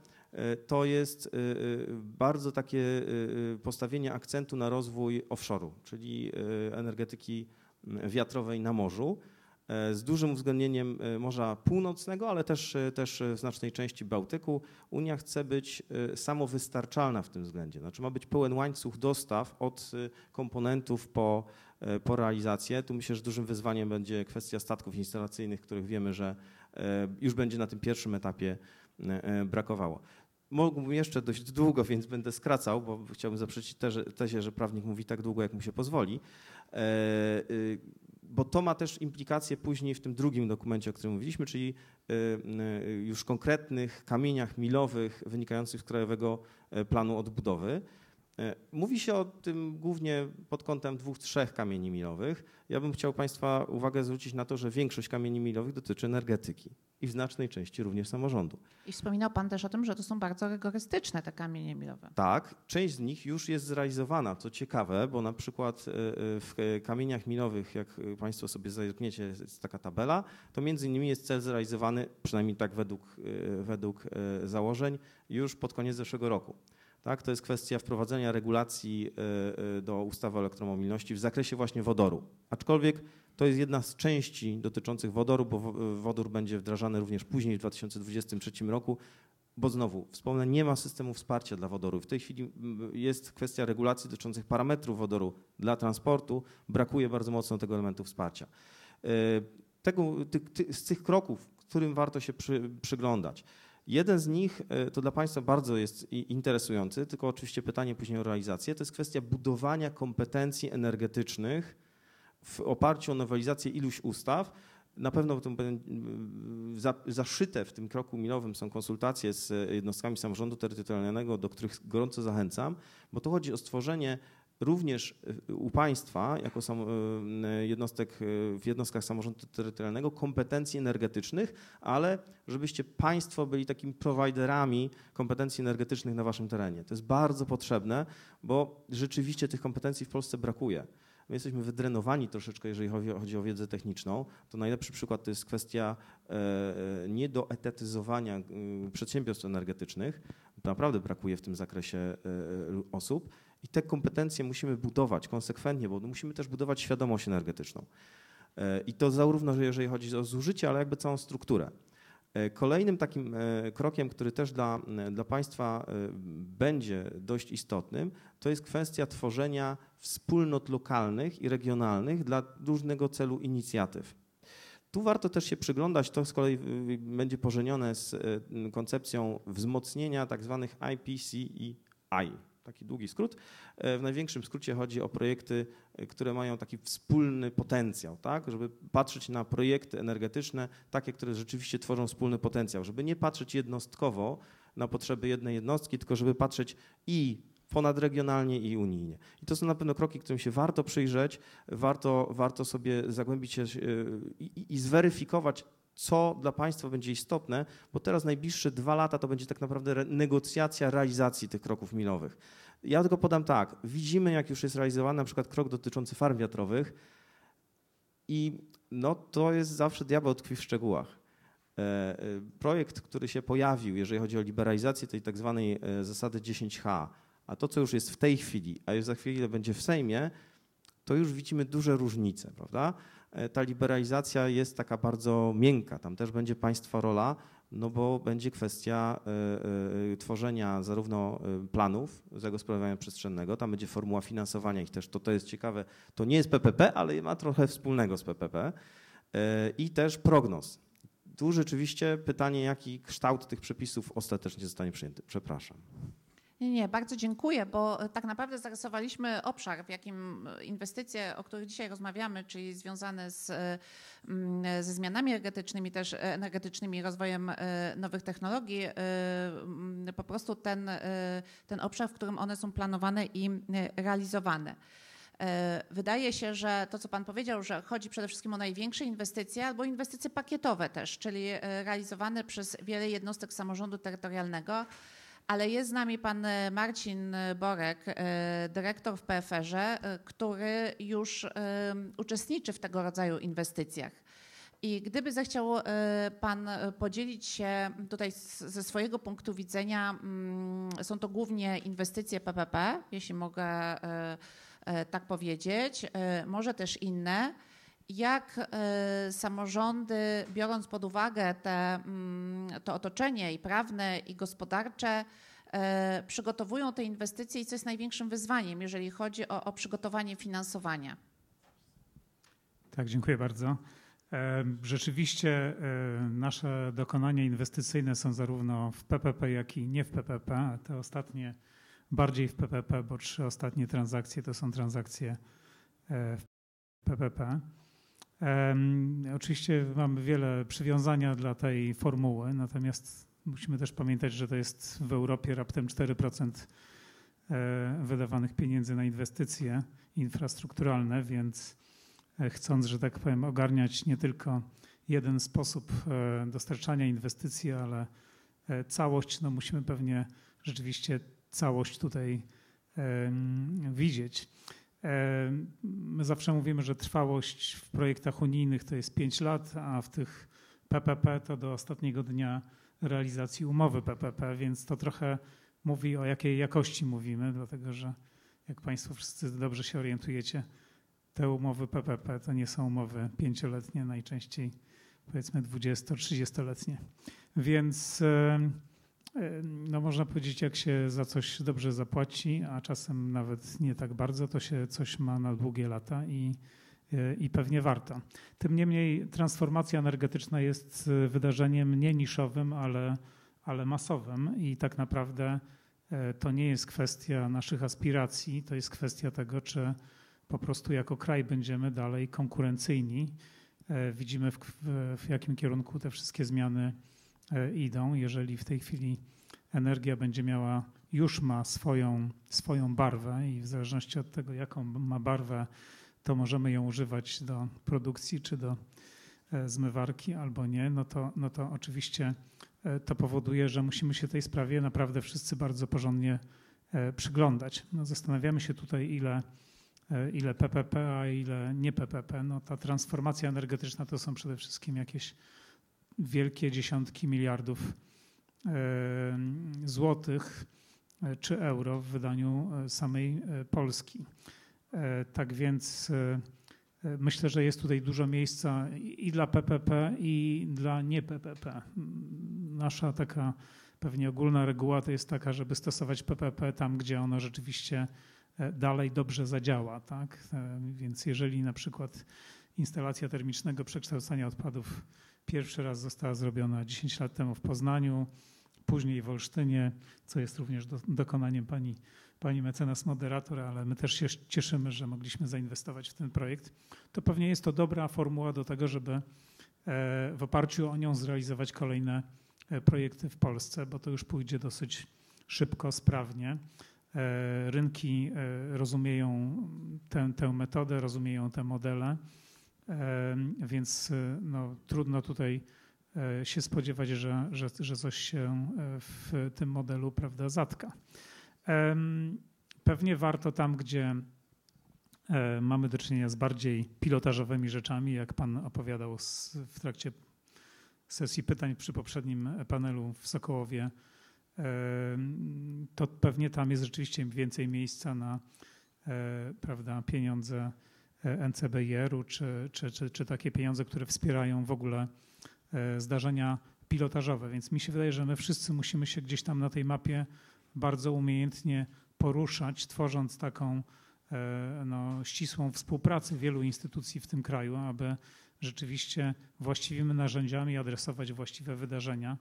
to jest y, y, bardzo takie postawienie akcentu na rozwój offshore'u, czyli energetyki wiatrowej na morzu e, z dużym uwzględnieniem e, Morza Północnego, ale też, e, też w znacznej części Bałtyku. Unia chce być e, samowystarczalna w tym względzie. Znaczy ma być pełen łańcuch dostaw od e, komponentów po, e, po realizację. Tu myślę, że dużym wyzwaniem będzie kwestia statków instalacyjnych, których wiemy, że e, już będzie na tym pierwszym etapie e, e, brakowało. Mógłbym jeszcze dość długo, więc będę skracał, bo chciałbym zaprzeczyć tezie, że prawnik mówi tak długo, jak mu się pozwoli. E, bo to ma też implikacje później w tym drugim dokumencie, o którym mówiliśmy, czyli już konkretnych kamieniach milowych wynikających z Krajowego e, Planu Odbudowy. E, Mówi się o tym głównie pod kątem dwóch, trzech kamieni milowych. Ja bym chciał Państwa uwagę zwrócić na to, że większość kamieni milowych dotyczy energetyki i w znacznej części również samorządu. I wspominał Pan też o tym, że to są bardzo rygorystyczne te kamienie milowe. Tak, część z nich już jest zrealizowana, co ciekawe, bo na przykład e, e, w kamieniach milowych, jak Państwo sobie zerkniecie, jest taka tabela, to między innymi jest cel zrealizowany, przynajmniej tak według, według założeń, już pod koniec zeszłego roku. Tak, to jest kwestia wprowadzenia regulacji e, e, do ustawy o elektromobilności w zakresie właśnie wodoru. Aczkolwiek to jest jedna z części dotyczących wodoru, bo wo- wodór będzie wdrażany również później w 2023 roku. Bo znowu, wspomnę, nie ma systemu wsparcia dla wodoru. W tej chwili jest kwestia regulacji dotyczących parametrów wodoru dla transportu. Brakuje bardzo mocno tego elementu wsparcia. E, Tego, ty, ty, z tych kroków, którym warto się przy, przyglądać. Jeden z nich e, to dla Państwa bardzo jest interesujący, tylko oczywiście pytanie później o realizację. To jest kwestia budowania kompetencji energetycznych w oparciu o nowelizację iluś ustaw. Na pewno zaszyte w tym kroku milowym są konsultacje z jednostkami samorządu terytorialnego, do których gorąco zachęcam, bo tu chodzi o stworzenie również e, u państwa, jako sam, e, jednostek, e, w jednostkach samorządu terytorialnego, kompetencji energetycznych, ale żebyście państwo byli takimi prowajderami kompetencji energetycznych na waszym terenie. To jest bardzo potrzebne, bo rzeczywiście tych kompetencji w Polsce brakuje. My jesteśmy wydrenowani troszeczkę, jeżeli chodzi, o wiedzę techniczną. To najlepszy przykład to jest kwestia e, e, niedoetetyzowania przedsiębiorstw energetycznych. Naprawdę brakuje w tym zakresie e, osób i te kompetencje musimy budować konsekwentnie, bo musimy też budować świadomość energetyczną. E, I to zarówno, że jeżeli chodzi o zużycie, ale jakby całą strukturę. E, Kolejnym takim e, krokiem, który też dla, dla Państwa będzie dość istotnym, to jest kwestia tworzenia wspólnot lokalnych i regionalnych dla różnego celu inicjatyw. Tu warto też się przyglądać, to z kolei y, będzie pożenione z y, koncepcją wzmocnienia tak zwanych IPCEI. Taki długi skrót. E, W największym skrócie chodzi o projekty, e, które mają taki wspólny potencjał, tak? żeby patrzeć na projekty energetyczne, takie, które rzeczywiście tworzą wspólny potencjał, żeby nie patrzeć jednostkowo na potrzeby jednej jednostki, tylko żeby patrzeć i ponadregionalnie i unijnie. I to są na pewno kroki, którym się warto przyjrzeć, warto, warto sobie zagłębić się yy, i, i zweryfikować, co dla państwa będzie istotne, bo teraz najbliższe dwa lata to będzie tak naprawdę re- negocjacja realizacji tych kroków milowych. Ja tylko podam tak, widzimy jak już jest realizowany na przykład krok dotyczący farm wiatrowych i no to jest zawsze diabeł tkwi w szczegółach. E, e, Projekt, który się pojawił, jeżeli chodzi o liberalizację tej tak zwanej e, zasady 10H, a to, co już jest w tej chwili, a już za chwilę będzie w Sejmie, to już widzimy duże różnice, prawda? E, Ta liberalizacja jest taka bardzo miękka, tam też będzie państwa rola, no bo będzie kwestia e, e, tworzenia zarówno planów zagospodarowania przestrzennego, tam będzie formuła finansowania ich też, to, to jest ciekawe, to nie jest PPP, ale ma trochę wspólnego z PPP e, i też prognoz. Tu rzeczywiście pytanie, jaki kształt tych przepisów ostatecznie zostanie przyjęty. Przepraszam. Nie, nie, bardzo dziękuję, bo e, tak naprawdę zarysowaliśmy obszar, w jakim e, inwestycje, o których dzisiaj rozmawiamy, czyli związane z, e, ze zmianami energetycznymi, też energetycznymi, rozwojem nowych technologii, po prostu ten, ten obszar, w którym one są planowane i realizowane. Wydaje się, że to, co Pan powiedział, że chodzi przede wszystkim o największe inwestycje albo inwestycje pakietowe też, czyli realizowane przez wiele jednostek samorządu terytorialnego. Ale jest z nami pan e, Marcin Borek, e, dyrektor w PFR-ze, e, który już e, uczestniczy w tego rodzaju inwestycjach. I gdyby zechciał e, Pan e, podzielić się tutaj ze swojego punktu widzenia, mm, są to głównie inwestycje PPP, jeśli mogę e, e, tak powiedzieć, e, może też inne. Jak e, samorządy, biorąc pod uwagę te, mm, to otoczenie i prawne, i gospodarcze, e, przygotowują te inwestycje i co jest największym wyzwaniem, jeżeli chodzi o, o przygotowanie finansowania? Tak, dziękuję bardzo. E, Rzeczywiście nasze dokonania inwestycyjne są zarówno w PPP, jak i nie w PPP. Te ostatnie bardziej w PPP, bo trzy ostatnie transakcje to są transakcje w PPP. Oczywiście mamy wiele przywiązania dla tej formuły, natomiast musimy też pamiętać, że to jest w Europie raptem 4% e, wydawanych pieniędzy na inwestycje infrastrukturalne, więc e, chcąc, że tak powiem, ogarniać nie tylko jeden sposób e, dostarczania inwestycji, ale całość, no musimy pewnie rzeczywiście całość tutaj widzieć. My zawsze mówimy, że trwałość w projektach unijnych to jest 5 lat, a w tych PPP to do ostatniego dnia realizacji umowy PPP, więc to trochę mówi o jakiej jakości mówimy, dlatego że jak Państwo wszyscy dobrze się orientujecie, te umowy PPP to nie są umowy pięcioletnie, najczęściej powiedzmy 20-30-letnie. Więc e, no można powiedzieć, jak się za coś dobrze zapłaci, a czasem nawet nie tak bardzo, to się coś ma na długie lata i, i pewnie warto. Tym niemniej transformacja energetyczna jest wydarzeniem nie niszowym, ale, ale masowym i tak naprawdę e, to nie jest kwestia naszych aspiracji, to jest kwestia tego, czy po prostu jako kraj będziemy dalej konkurencyjni. E, Widzimy, w, w, jakim kierunku te wszystkie zmiany idą. Jeżeli w tej chwili energia będzie miała, już ma swoją, swoją barwę i w zależności od tego, jaką ma barwę, to możemy ją używać do produkcji czy do e, zmywarki albo nie, no to, no to oczywiście e, to powoduje, że musimy się tej sprawie naprawdę wszyscy bardzo porządnie e, przyglądać. No, zastanawiamy się tutaj, ile e, ile PPP, a ile nie PPP. No, ta transformacja energetyczna to są przede wszystkim jakieś wielkie dziesiątki miliardów e, złotych e, czy euro w wydaniu e, samej Polski. Tak więc myślę, że jest tutaj dużo miejsca i dla PPP, i dla nie PPP. Nasza taka pewnie ogólna reguła to jest taka, żeby stosować PPP tam, gdzie ono rzeczywiście dalej dobrze zadziała. Tak? Więc jeżeli na przykład instalacja termicznego przekształcania odpadów pierwszy raz została zrobiona 10 lat temu w Poznaniu, później w Olsztynie, co jest również do, dokonaniem pani, pani mecenas moderator, ale my też się cieszymy, że mogliśmy zainwestować w ten projekt, to pewnie jest to dobra formuła do tego, żeby e, w oparciu o nią zrealizować kolejne e, projekty w Polsce, bo to już pójdzie dosyć szybko, sprawnie. E, Rynki rozumieją tę, tę metodę, rozumieją te modele, więc e, no, trudno tutaj e, się spodziewać, że, że, że coś się e, w tym modelu prawda, zatka. Pewnie warto tam, gdzie mamy do czynienia z bardziej pilotażowymi rzeczami, jak pan opowiadał w trakcie sesji pytań przy poprzednim panelu w Sokołowie, to pewnie tam jest rzeczywiście więcej miejsca na prawda, pieniądze NCBR-u, czy, czy, czy, czy takie pieniądze, które wspierają w ogóle e, zdarzenia pilotażowe. Więc mi się wydaje, że my wszyscy musimy się gdzieś tam na tej mapie bardzo umiejętnie poruszać, tworząc taką e, no, ścisłą współpracę wielu instytucji w tym kraju, aby rzeczywiście właściwymi narzędziami adresować właściwe wydarzenia,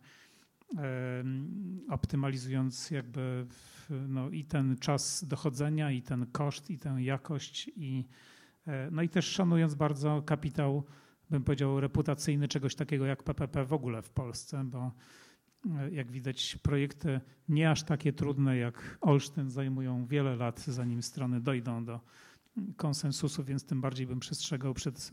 optymalizując jakby no, i ten czas dochodzenia, i ten koszt, i tę jakość, i, no i też szanując bardzo kapitał, bym powiedział, reputacyjny czegoś takiego jak PPP w ogóle w Polsce, bo e, jak widać projekty nie aż takie trudne jak Olsztyn zajmują wiele lat, zanim strony dojdą do konsensusu, więc tym bardziej bym przestrzegał przed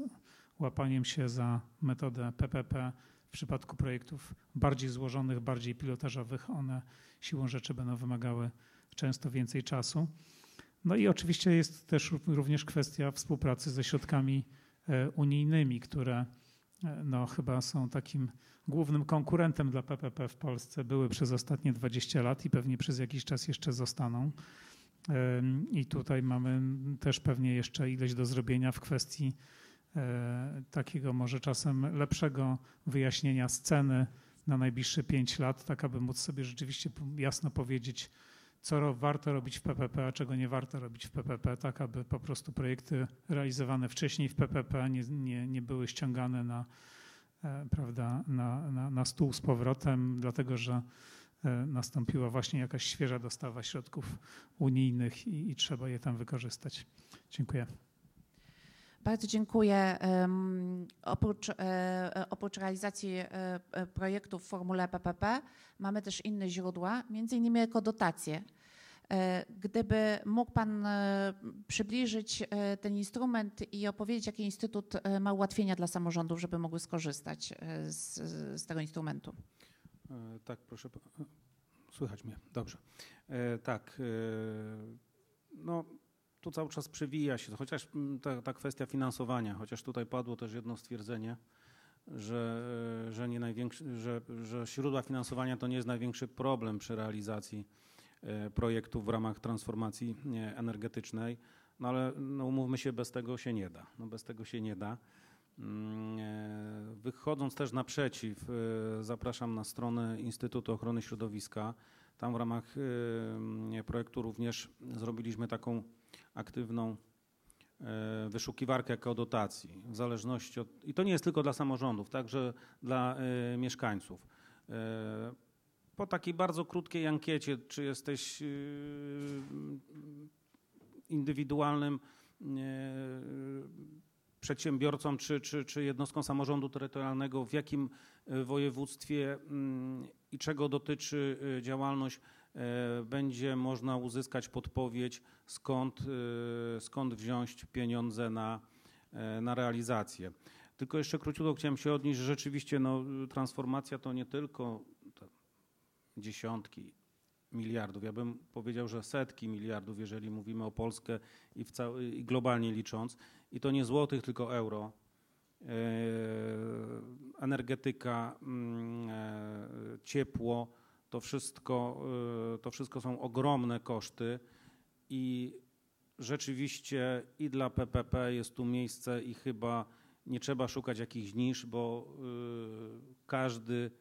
łapaniem się za metodę PPP w przypadku projektów bardziej złożonych, bardziej pilotażowych. One siłą rzeczy będą wymagały często więcej czasu. No i oczywiście jest też również kwestia współpracy ze środkami e, unijnymi, które e, no, chyba są takim głównym konkurentem dla PPP w Polsce. Były przez ostatnie 20 lat i pewnie przez jakiś czas jeszcze zostaną. I tutaj mamy też pewnie jeszcze ileś do zrobienia w kwestii e, takiego może czasem lepszego wyjaśnienia sceny na najbliższe 5 lat, tak aby móc sobie rzeczywiście jasno powiedzieć, co warto robić w PPP, a czego nie warto robić w PPP, tak aby po prostu projekty realizowane wcześniej w PPP nie, nie, nie były ściągane na, e, prawda, na, na, na stół z powrotem, dlatego że e, nastąpiła właśnie jakaś świeża dostawa środków unijnych i, i trzeba je tam wykorzystać. Dziękuję. Bardzo dziękuję. Oprócz, e, oprócz realizacji projektów w formule PPP mamy też inne źródła, między innymi ekodotacje. E, Gdyby mógł Pan e, przybliżyć e, ten instrument i opowiedzieć, jakie Instytut e, ma ułatwienia dla samorządów, żeby mogły skorzystać e, z, z tego instrumentu. E, Tak, proszę. e, Słychać mnie, dobrze. E, Tak, e, no tu cały czas przewija się, chociaż mm, ta, ta kwestia finansowania, chociaż tutaj padło też jedno stwierdzenie, że, e, że, nie największy, że, że źródła finansowania to nie jest największy problem przy realizacji e, projektów w ramach transformacji energetycznej, no ale no, umówmy się, bez tego się nie da. No, bez tego się nie da. Mm, e, Wychodząc też naprzeciw, e, zapraszam na stronę Instytutu Ochrony Środowiska. Tam w ramach e, projektu również zrobiliśmy taką aktywną e, wyszukiwarkę ekodotacji w zależności od, i to nie jest tylko dla samorządów, także dla e, mieszkańców. Po takiej bardzo krótkiej ankiecie, czy jesteś e, indywidualnym e, przedsiębiorcą czy, czy, czy jednostką samorządu terytorialnego, w jakim e, województwie i czego dotyczy działalność, będzie można uzyskać podpowiedź, skąd, skąd wziąć pieniądze na, na realizację. Tylko jeszcze króciutko chciałem się odnieść, że rzeczywiście no, transformacja to nie tylko dziesiątki miliardów. Ja bym powiedział, że setki miliardów, jeżeli mówimy o Polskę i, w i globalnie licząc. I to nie złotych, tylko euro. E, energetyka, mm, e, ciepło, to wszystko, e, to wszystko są ogromne koszty i rzeczywiście i dla PPP jest tu miejsce i chyba nie trzeba szukać jakichś nisz, bo każdy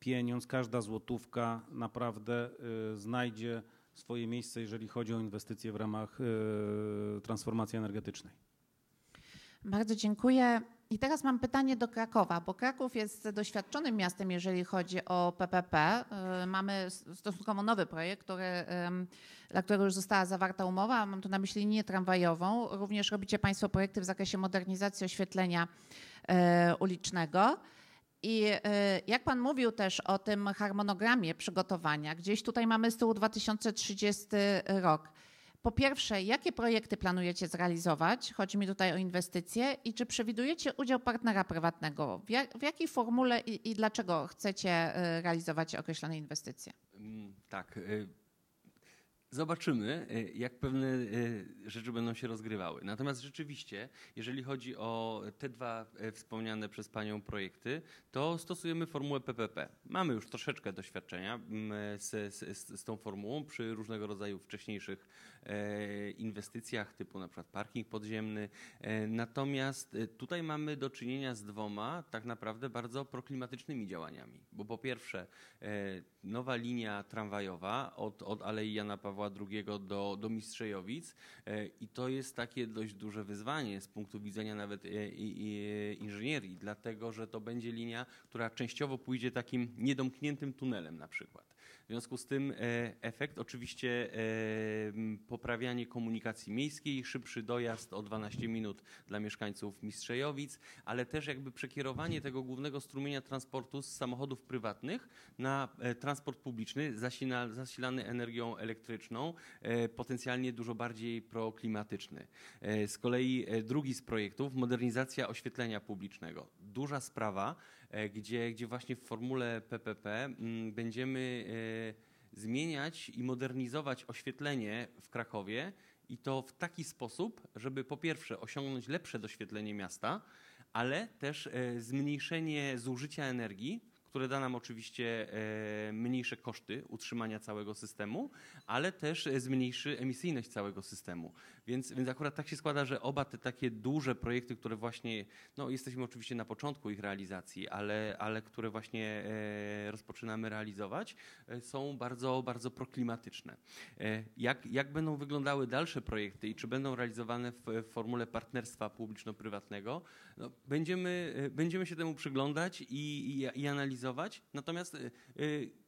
pieniądz, każda złotówka naprawdę e, znajdzie swoje miejsce, jeżeli chodzi o inwestycje w ramach e, transformacji energetycznej. Bardzo dziękuję. I teraz mam pytanie do Krakowa, bo Kraków jest doświadczonym miastem, jeżeli chodzi o PPP. Mamy stosunkowo nowy projekt, który, dla którego już została zawarta umowa. Mam tu na myśli linię tramwajową. Również robicie Państwo projekty w zakresie modernizacji oświetlenia ulicznego. I y, jak Pan mówił też o tym harmonogramie przygotowania, gdzieś tutaj mamy z tyłu 2030 rok. Po pierwsze, jakie projekty planujecie zrealizować? Chodzi mi tutaj o inwestycje i czy przewidujecie udział partnera prywatnego? W, jak, w jakiej formule i, i dlaczego chcecie y, realizować określone inwestycje? Mm, Tak. Zobaczymy, y, jak pewne y, rzeczy będą się rozgrywały. Natomiast rzeczywiście, jeżeli chodzi o te dwa y, wspomniane przez Panią projekty, to stosujemy formułę PPP. Mamy już troszeczkę doświadczenia mm, z, z, z tą formułą przy różnego rodzaju wcześniejszych e, inwestycjach, typu na przykład parking podziemny. E, Natomiast e, tutaj mamy do czynienia z dwoma tak naprawdę bardzo proklimatycznymi działaniami. Bo po pierwsze, e, nowa linia tramwajowa od, od Alei Jana Pawła II do, do Mistrzejowic e, i to jest takie dość duże wyzwanie z punktu widzenia nawet e, inżynierii, dlatego że to będzie linia, która częściowo pójdzie takim niedomkniętym tunelem na przykład. W związku z tym e, efekt oczywiście e, poprawianie komunikacji miejskiej, szybszy dojazd o 12 minut dla mieszkańców Mistrzejowic, ale też jakby przekierowanie tego głównego strumienia transportu z samochodów prywatnych na e, transport publiczny zasila, zasilany energią elektryczną, potencjalnie dużo bardziej proklimatyczny. Z kolei drugi z projektów, modernizacja oświetlenia publicznego. Duża sprawa, gdzie, gdzie właśnie w formule PPP mm, będziemy e, zmieniać i modernizować oświetlenie w Krakowie i to w taki sposób, żeby po pierwsze osiągnąć lepsze doświetlenie miasta, ale też e, zmniejszenie zużycia energii, które da nam oczywiście e, mniejsze koszty utrzymania całego systemu, ale też e, zmniejszy emisyjność całego systemu. Więc, więc akurat tak się składa, że oba te takie duże projekty, które właśnie, no jesteśmy oczywiście na początku ich realizacji, ale, ale które właśnie e, rozpoczynamy realizować, e, są bardzo, bardzo proklimatyczne. E, Jak, jak będą wyglądały dalsze projekty i czy będą realizowane w, w formule partnerstwa publiczno-prywatnego, no, będziemy, będziemy się temu przyglądać i, i, i analizować. Natomiast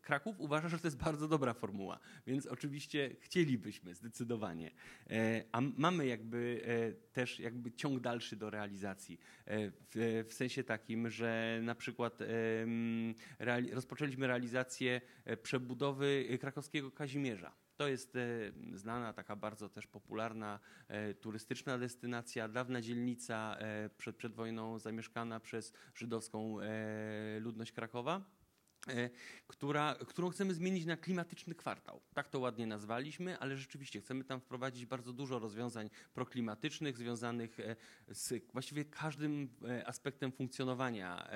Kraków uważa, że to jest bardzo dobra formuła, więc oczywiście chcielibyśmy zdecydowanie. E, A mamy jakby e, też jakby ciąg dalszy do realizacji. E, W, sensie takim, że na przykład rozpoczęliśmy realizację przebudowy krakowskiego Kazimierza. To jest znana, taka bardzo też popularna turystyczna destynacja, dawna dzielnica przed, przed wojną zamieszkana przez żydowską ludność Krakowa. E, Która, którą chcemy zmienić na klimatyczny kwartał. Tak to ładnie nazwaliśmy, ale rzeczywiście chcemy tam wprowadzić bardzo dużo rozwiązań proklimatycznych, związanych e, z właściwie każdym e, aspektem funkcjonowania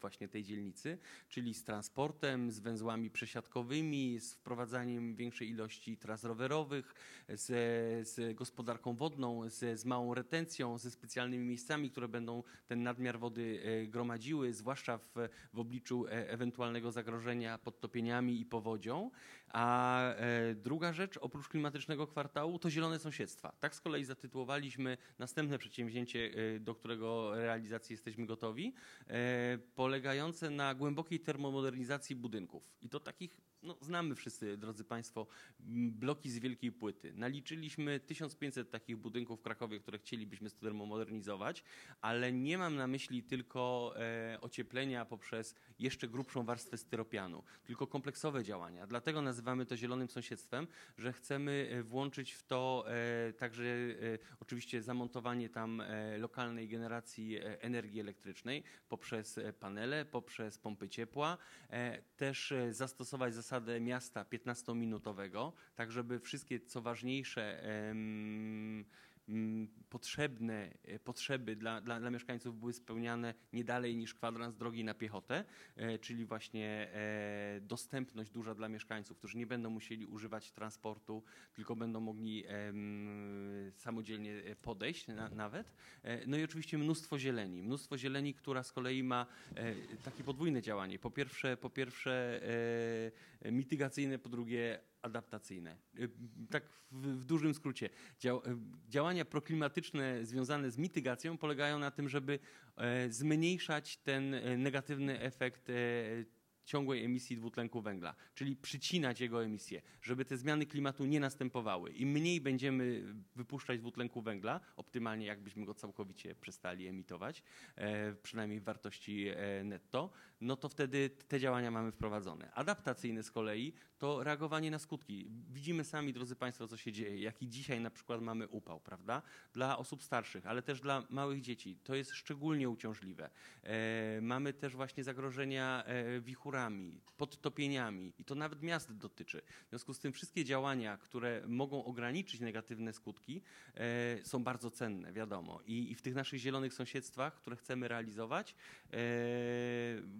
właśnie tej dzielnicy, czyli z transportem, z węzłami przesiadkowymi, z wprowadzaniem większej ilości tras rowerowych, z, z gospodarką wodną, z, z małą retencją, ze specjalnymi miejscami, które będą ten nadmiar wody gromadziły, zwłaszcza w, w obliczu ewentualnego zagrożenia podtopieniami i powodzią. A e, druga rzecz, oprócz klimatycznego kwartału, to zielone sąsiedztwa. Tak z kolei zatytułowaliśmy następne przedsięwzięcie, e, do którego realizacji jesteśmy gotowi, e, polegające na głębokiej termomodernizacji budynków. I to takich, no, znamy wszyscy, drodzy Państwo, bloki z wielkiej płyty. Naliczyliśmy 1500 takich budynków w Krakowie, które chcielibyśmy termomodernizować, ale nie mam na myśli tylko e, ocieplenia poprzez jeszcze grubszą warstwę styropianu, tylko kompleksowe działania. Dlatego nazywamy to zielonym sąsiedztwem, że chcemy e, włączyć w to e, także e, oczywiście zamontowanie tam e, lokalnej generacji e, energii elektrycznej poprzez panele, poprzez pompy ciepła, też zastosować zasadę miasta 15-minutowego, tak żeby wszystkie co ważniejsze potrzebne e, potrzeby dla, dla, dla mieszkańców były spełniane nie dalej niż kwadrans drogi na piechotę, e, czyli właśnie e, dostępność duża dla mieszkańców, którzy nie będą musieli używać transportu, tylko będą mogli samodzielnie podejść na, nawet. E, No i oczywiście mnóstwo zieleni. Mnóstwo zieleni, która z kolei ma takie podwójne działanie. Po pierwsze, po pierwsze mitygacyjne, po drugie adaptacyjne. E, Tak w, w dużym skrócie. Dział, e, działania proklimatyczne związane z mitygacją polegają na tym, żeby e, zmniejszać ten e, negatywny efekt e, ciągłej emisji dwutlenku węgla, czyli przycinać jego emisję, żeby te zmiany klimatu nie następowały. Im mniej będziemy wypuszczać dwutlenku węgla, optymalnie jakbyśmy go całkowicie przestali emitować, przynajmniej w wartości netto, no to wtedy te działania mamy wprowadzone. Adaptacyjne z kolei to reagowanie na skutki. Widzimy sami, drodzy Państwo, co się dzieje. Jaki dzisiaj na przykład mamy upał, prawda? Dla osób starszych, ale też dla małych dzieci. To jest szczególnie uciążliwe. E, mamy też właśnie zagrożenia e, wichurami, podtopieniami i to nawet miast dotyczy. W związku z tym wszystkie działania, które mogą ograniczyć negatywne skutki, e, są bardzo cenne, wiadomo. I, I w tych naszych zielonych sąsiedztwach, które chcemy realizować, e,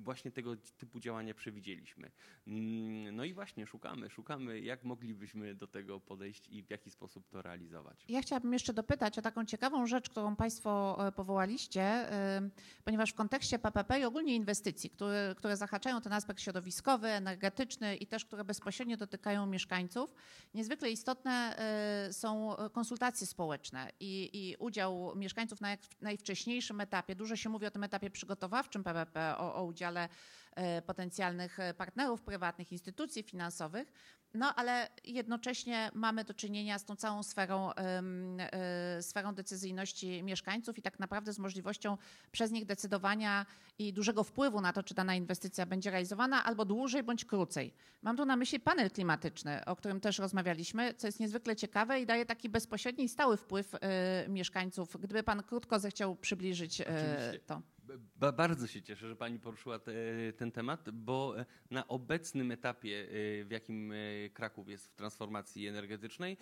właśnie tego typu działania przewidzieliśmy. Mm, No i właśnie szukamy, szukamy, jak moglibyśmy do tego podejść i w jaki sposób to realizować. Ja chciałabym jeszcze dopytać o taką ciekawą rzecz, którą Państwo e, powołaliście, e, ponieważ w kontekście PPP i ogólnie inwestycji, które, które zahaczają ten aspekt środowiskowy, energetyczny i też które bezpośrednio dotykają mieszkańców, niezwykle istotne e, są konsultacje społeczne i, i udział mieszkańców na najwcześniejszym etapie. Dużo się mówi o tym etapie przygotowawczym PPP, o, o udziale e, potencjalnych partnerów prywatnych, instytucji finansowych. No, ale jednocześnie mamy do czynienia z tą całą sferą, e, sferą decyzyjności mieszkańców i tak naprawdę z możliwością przez nich decydowania i dużego wpływu na to, czy dana inwestycja będzie realizowana albo dłużej bądź krócej. Mam tu na myśli panel klimatyczny, o którym też rozmawialiśmy, co jest niezwykle ciekawe i daje taki bezpośredni i stały wpływ e, mieszkańców. Gdyby pan krótko zechciał przybliżyć e, Oczywiście. to. Ba bardzo się cieszę, że Pani poruszyła te, ten temat, bo e, na obecnym etapie, e, w jakim e, Kraków jest w transformacji energetycznej,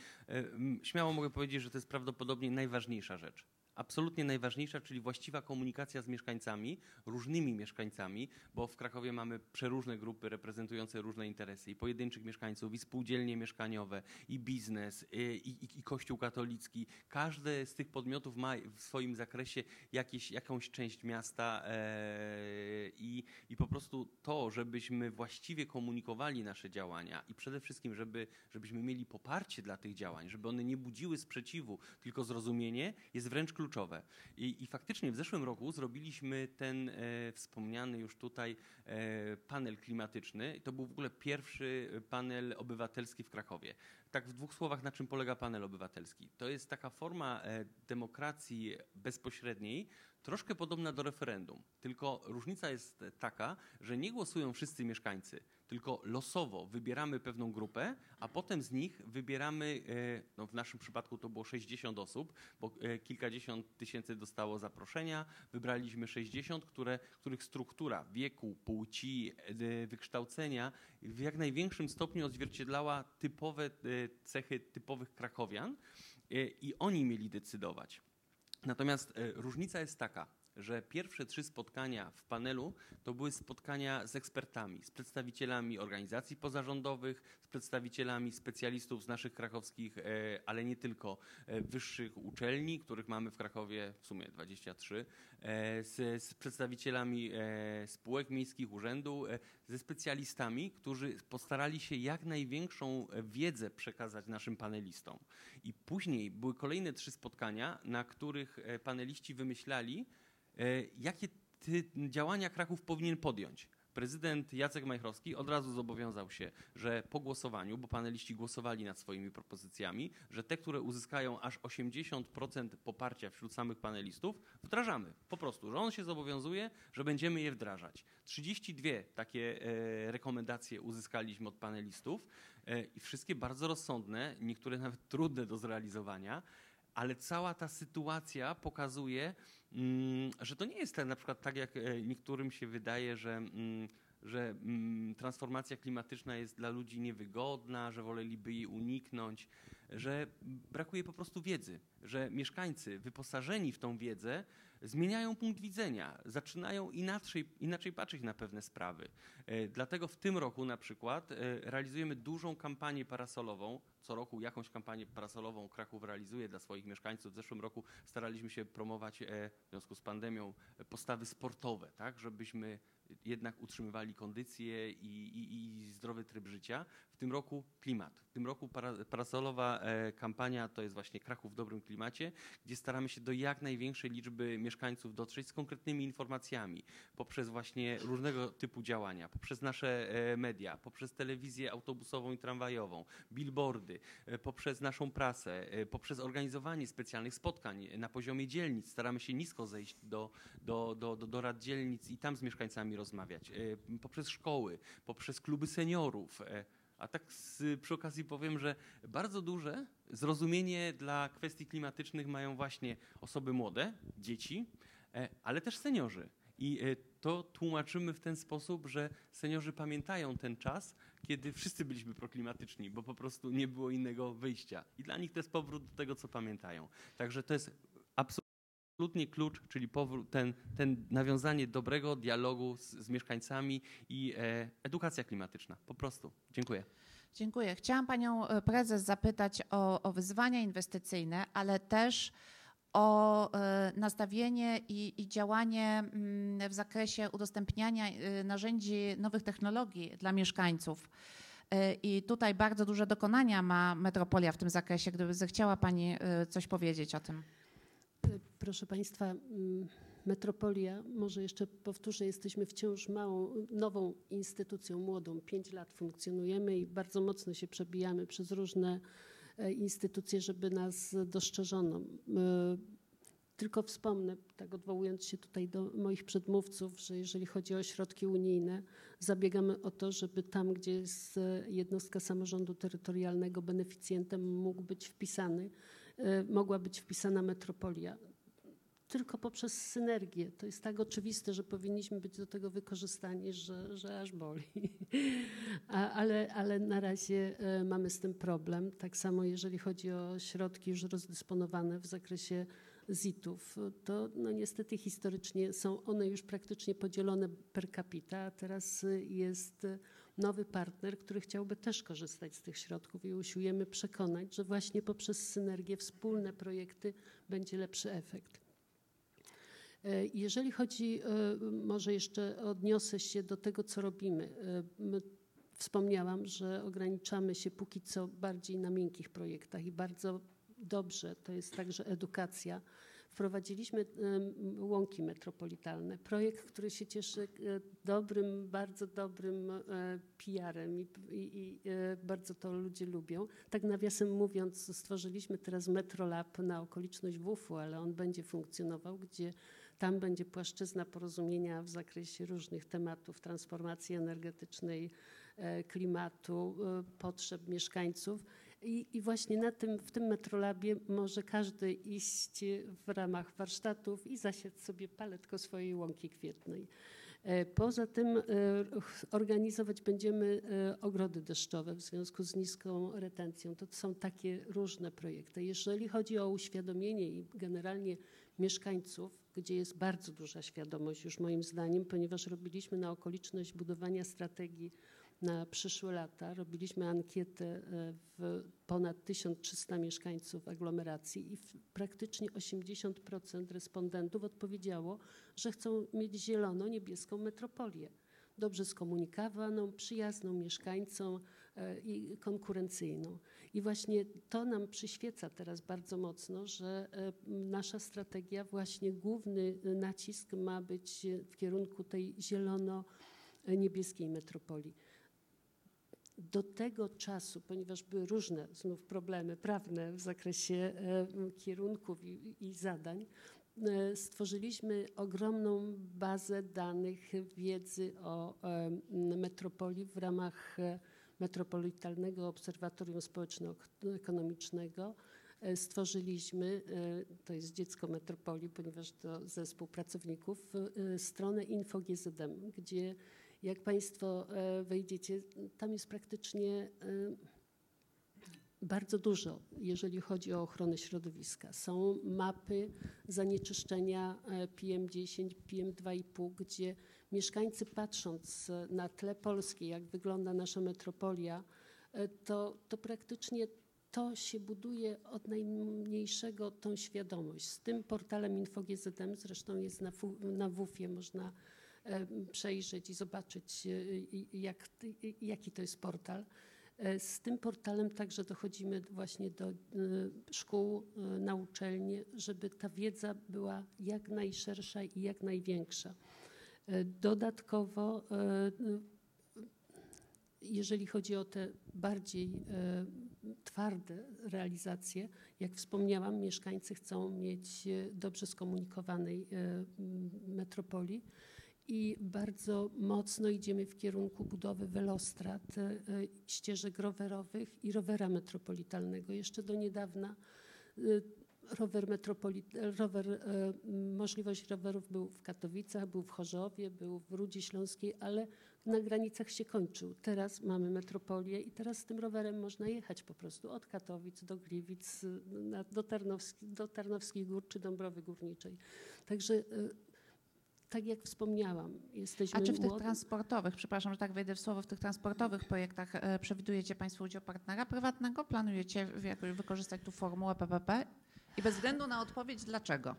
śmiało mogę powiedzieć, że to jest prawdopodobnie najważniejsza rzecz. Absolutnie najważniejsza, czyli właściwa komunikacja z mieszkańcami, różnymi mieszkańcami, bo w Krakowie mamy przeróżne grupy reprezentujące różne interesy i pojedynczych mieszkańców, i spółdzielnie mieszkaniowe, i biznes, i, i, i Kościół katolicki. Każde z tych podmiotów ma w swoim zakresie jakieś, jakąś część miasta e, i, i po prostu to, żebyśmy właściwie komunikowali nasze działania i przede wszystkim, żeby, żebyśmy mieli poparcie dla tych działań, żeby one nie budziły sprzeciwu, tylko zrozumienie, jest wręcz kluczowe. I, i faktycznie w zeszłym roku zrobiliśmy ten e, wspomniany już tutaj e, panel klimatyczny. To był w ogóle pierwszy panel obywatelski w Krakowie. Tak w dwóch słowach, na czym polega panel obywatelski? To jest taka forma e, demokracji bezpośredniej, troszkę podobna do referendum. Tylko różnica jest taka, że nie głosują wszyscy mieszkańcy, tylko losowo wybieramy pewną grupę, a potem z nich wybieramy, e, no w naszym przypadku to było 60 osób, bo e, kilkadziesiąt tysięcy dostało zaproszenia. Wybraliśmy 60, które, których struktura wieku, płci, wykształcenia w jak największym stopniu odzwierciedlała typowe e, cechy typowych krakowian e, i oni mieli decydować. Natomiast e, różnica jest taka, że pierwsze trzy spotkania w panelu to były spotkania z ekspertami, z przedstawicielami organizacji pozarządowych, z przedstawicielami specjalistów z naszych krakowskich, e, ale nie tylko, e, wyższych uczelni, których mamy w Krakowie w sumie 23, e, z, z przedstawicielami spółek miejskich, urzędu, ze specjalistami, którzy postarali się jak największą wiedzę przekazać naszym panelistom. I później były kolejne trzy spotkania, na których paneliści wymyślali, jakie ty, działania Kraków powinien podjąć. Prezydent Jacek Majchrowski od razu zobowiązał się, że po głosowaniu, bo paneliści głosowali nad swoimi propozycjami, że te, które uzyskają aż 80% poparcia wśród samych panelistów, wdrażamy. Po prostu, że on się zobowiązuje, że będziemy je wdrażać. 32 takie e, rekomendacje uzyskaliśmy od panelistów e, i wszystkie bardzo rozsądne, niektóre nawet trudne do zrealizowania ale cała ta sytuacja pokazuje, że to nie jest tak, na przykład tak, jak e, niektórym się wydaje, że, mm, że mm, transformacja klimatyczna jest dla ludzi niewygodna, że woleliby jej uniknąć, że brakuje po prostu wiedzy, że mieszkańcy wyposażeni w tą wiedzę zmieniają punkt widzenia, zaczynają inaczej, inaczej patrzeć na pewne sprawy. E, Dlatego w tym roku na przykład e, realizujemy dużą kampanię parasolową. Co roku jakąś kampanię parasolową Kraków realizuje dla swoich mieszkańców. W zeszłym roku staraliśmy się promować e, w związku z pandemią postawy sportowe, tak, żebyśmy jednak utrzymywali kondycję i, i, i zdrowy tryb życia. W tym roku klimat. W tym roku para, parasolowa kampania to jest właśnie Kraków w dobrym klimacie, gdzie staramy się do jak największej liczby mieszkańców mieszkańców dotrzeć z konkretnymi informacjami poprzez właśnie różnego typu działania, poprzez nasze e, media, poprzez telewizję autobusową i tramwajową, billboardy, e, poprzez naszą prasę, e, poprzez organizowanie specjalnych spotkań na poziomie dzielnic. Staramy się nisko zejść do, do, do, do, do rad dzielnic i tam z mieszkańcami rozmawiać, poprzez szkoły, poprzez kluby seniorów. A tak z, przy okazji powiem, że bardzo duże zrozumienie dla kwestii klimatycznych mają właśnie osoby młode, dzieci, e, ale też seniorzy. I e, to tłumaczymy w ten sposób, że seniorzy pamiętają ten czas, kiedy wszyscy byliśmy proklimatyczni, bo po prostu nie było innego wyjścia. I dla nich to jest powrót do tego, co pamiętają. Także to jest absolutnie klucz, czyli ten, ten nawiązanie dobrego dialogu z, z mieszkańcami i e, edukacja klimatyczna. Po prostu. Dziękuję. Dziękuję. Chciałam panią e, prezes zapytać o, o wyzwania inwestycyjne, ale też o e, nastawienie i, i działanie mm, w zakresie udostępniania e, narzędzi nowych technologii dla mieszkańców. I tutaj bardzo duże dokonania ma metropolia w tym zakresie. Gdyby zechciała Pani coś powiedzieć o tym. Proszę Państwa, Metropolia, może jeszcze powtórzę, jesteśmy wciąż małą, nową instytucją, młodą. Pięć lat funkcjonujemy i bardzo mocno się przebijamy przez różne e, instytucje, żeby nas dostrzeżono. Tylko wspomnę, tak odwołując się tutaj do moich przedmówców, że jeżeli chodzi o środki unijne, zabiegamy o to, żeby tam, gdzie jest e, jednostka samorządu terytorialnego beneficjentem, mógł być wpisany, e, mogła być wpisana metropolia tylko poprzez synergię. To jest tak oczywiste, że powinniśmy być do tego wykorzystani, że, że aż boli. A, ale, ale na razie e, mamy z tym problem. Tak samo jeżeli chodzi o środki już rozdysponowane w zakresie ZIT-ów, to no niestety historycznie są one już praktycznie podzielone per capita, a teraz jest nowy partner, który chciałby też korzystać z tych środków i usiłujemy przekonać, że właśnie poprzez synergię, wspólne projekty będzie lepszy efekt. E, Jeżeli chodzi, e, może jeszcze odniosę się do tego, co robimy. E, Wspomniałam, że ograniczamy się póki co bardziej na miękkich projektach i bardzo dobrze to jest także edukacja. Wprowadziliśmy łąki metropolitalne, projekt, który się cieszy dobrym, bardzo dobrym PR-em i, i, bardzo to ludzie lubią. Tak nawiasem mówiąc, stworzyliśmy teraz Metrolab na okoliczność WUF-u, ale on będzie funkcjonował, gdzie tam będzie płaszczyzna porozumienia w zakresie różnych tematów transformacji energetycznej, e, klimatu, e, potrzeb mieszkańców. I, I właśnie na tym, w tym metrolabie może każdy iść w ramach warsztatów i zasiać sobie paletko swojej łąki kwietnej. E, Poza tym organizować będziemy ogrody deszczowe w związku z niską retencją. To są takie różne projekty. Jeżeli chodzi o uświadomienie i generalnie mieszkańców, gdzie jest bardzo duża świadomość już moim zdaniem, ponieważ robiliśmy na okoliczność budowania strategii na przyszłe lata, robiliśmy ankietę e, w ponad 1300 mieszkańców aglomeracji i praktycznie 80% respondentów odpowiedziało, że chcą mieć zielono-niebieską metropolię. Dobrze skomunikowaną, przyjazną mieszkańcom i konkurencyjną. I właśnie to nam przyświeca teraz bardzo mocno, że e, nasza strategia, właśnie główny e, nacisk ma być w kierunku tej zielono-niebieskiej metropolii. Do tego czasu, ponieważ były różne znów problemy prawne w zakresie e, kierunków i, i zadań, e, stworzyliśmy ogromną bazę danych wiedzy o e, metropolii w ramach e, Metropolitalnego Obserwatorium Społeczno-Ekonomicznego. E, Stworzyliśmy, e, to jest dziecko metropolii, ponieważ to zespół pracowników, e, stronę InfoGZM, gdzie jak Państwo wejdziecie, tam jest praktycznie bardzo dużo, jeżeli chodzi o ochronę środowiska. Są mapy zanieczyszczenia e, PM10, PM2,5, gdzie mieszkańcy patrząc e, na tle Polski, jak wygląda nasza metropolia, e, to, to praktycznie to się buduje od najmniejszego tą świadomość. Z tym portalem InfoGZM zresztą jest na, na WUF-ie, można e, przejrzeć i zobaczyć, jak, jaki to jest portal. Z tym portalem także dochodzimy właśnie do szkół, na uczelnie, żeby ta wiedza była jak najszersza i jak największa. E, Dodatkowo, e, jeżeli chodzi o te bardziej e, twarde realizacje, jak wspomniałam, mieszkańcy chcą mieć e, dobrze skomunikowanej e, metropolii i bardzo mocno idziemy w kierunku budowy welostrad, e, e, ścieżek rowerowych i rowera metropolitalnego. Jeszcze do niedawna e, rower metropolit- rower, e, możliwość rowerów był w Katowicach, był w Chorzowie, był w Rudzie Śląskiej, ale na granicach się kończył. Teraz mamy metropolię i teraz z tym rowerem można jechać po prostu od Katowic do Gliwic, na, do, Tarnowski, do Tarnowskich Gór czy Dąbrowy Górniczej. Także y, tak jak wspomniałam, jesteśmy A czy w tych młody- transportowych, przepraszam, że tak wejdę w słowo, w tych transportowych projektach e, przewidujecie Państwo udział partnera prywatnego? Planujecie jakoś wykorzystać tu formułę PPP? I bez względu na odpowiedź, dlaczego?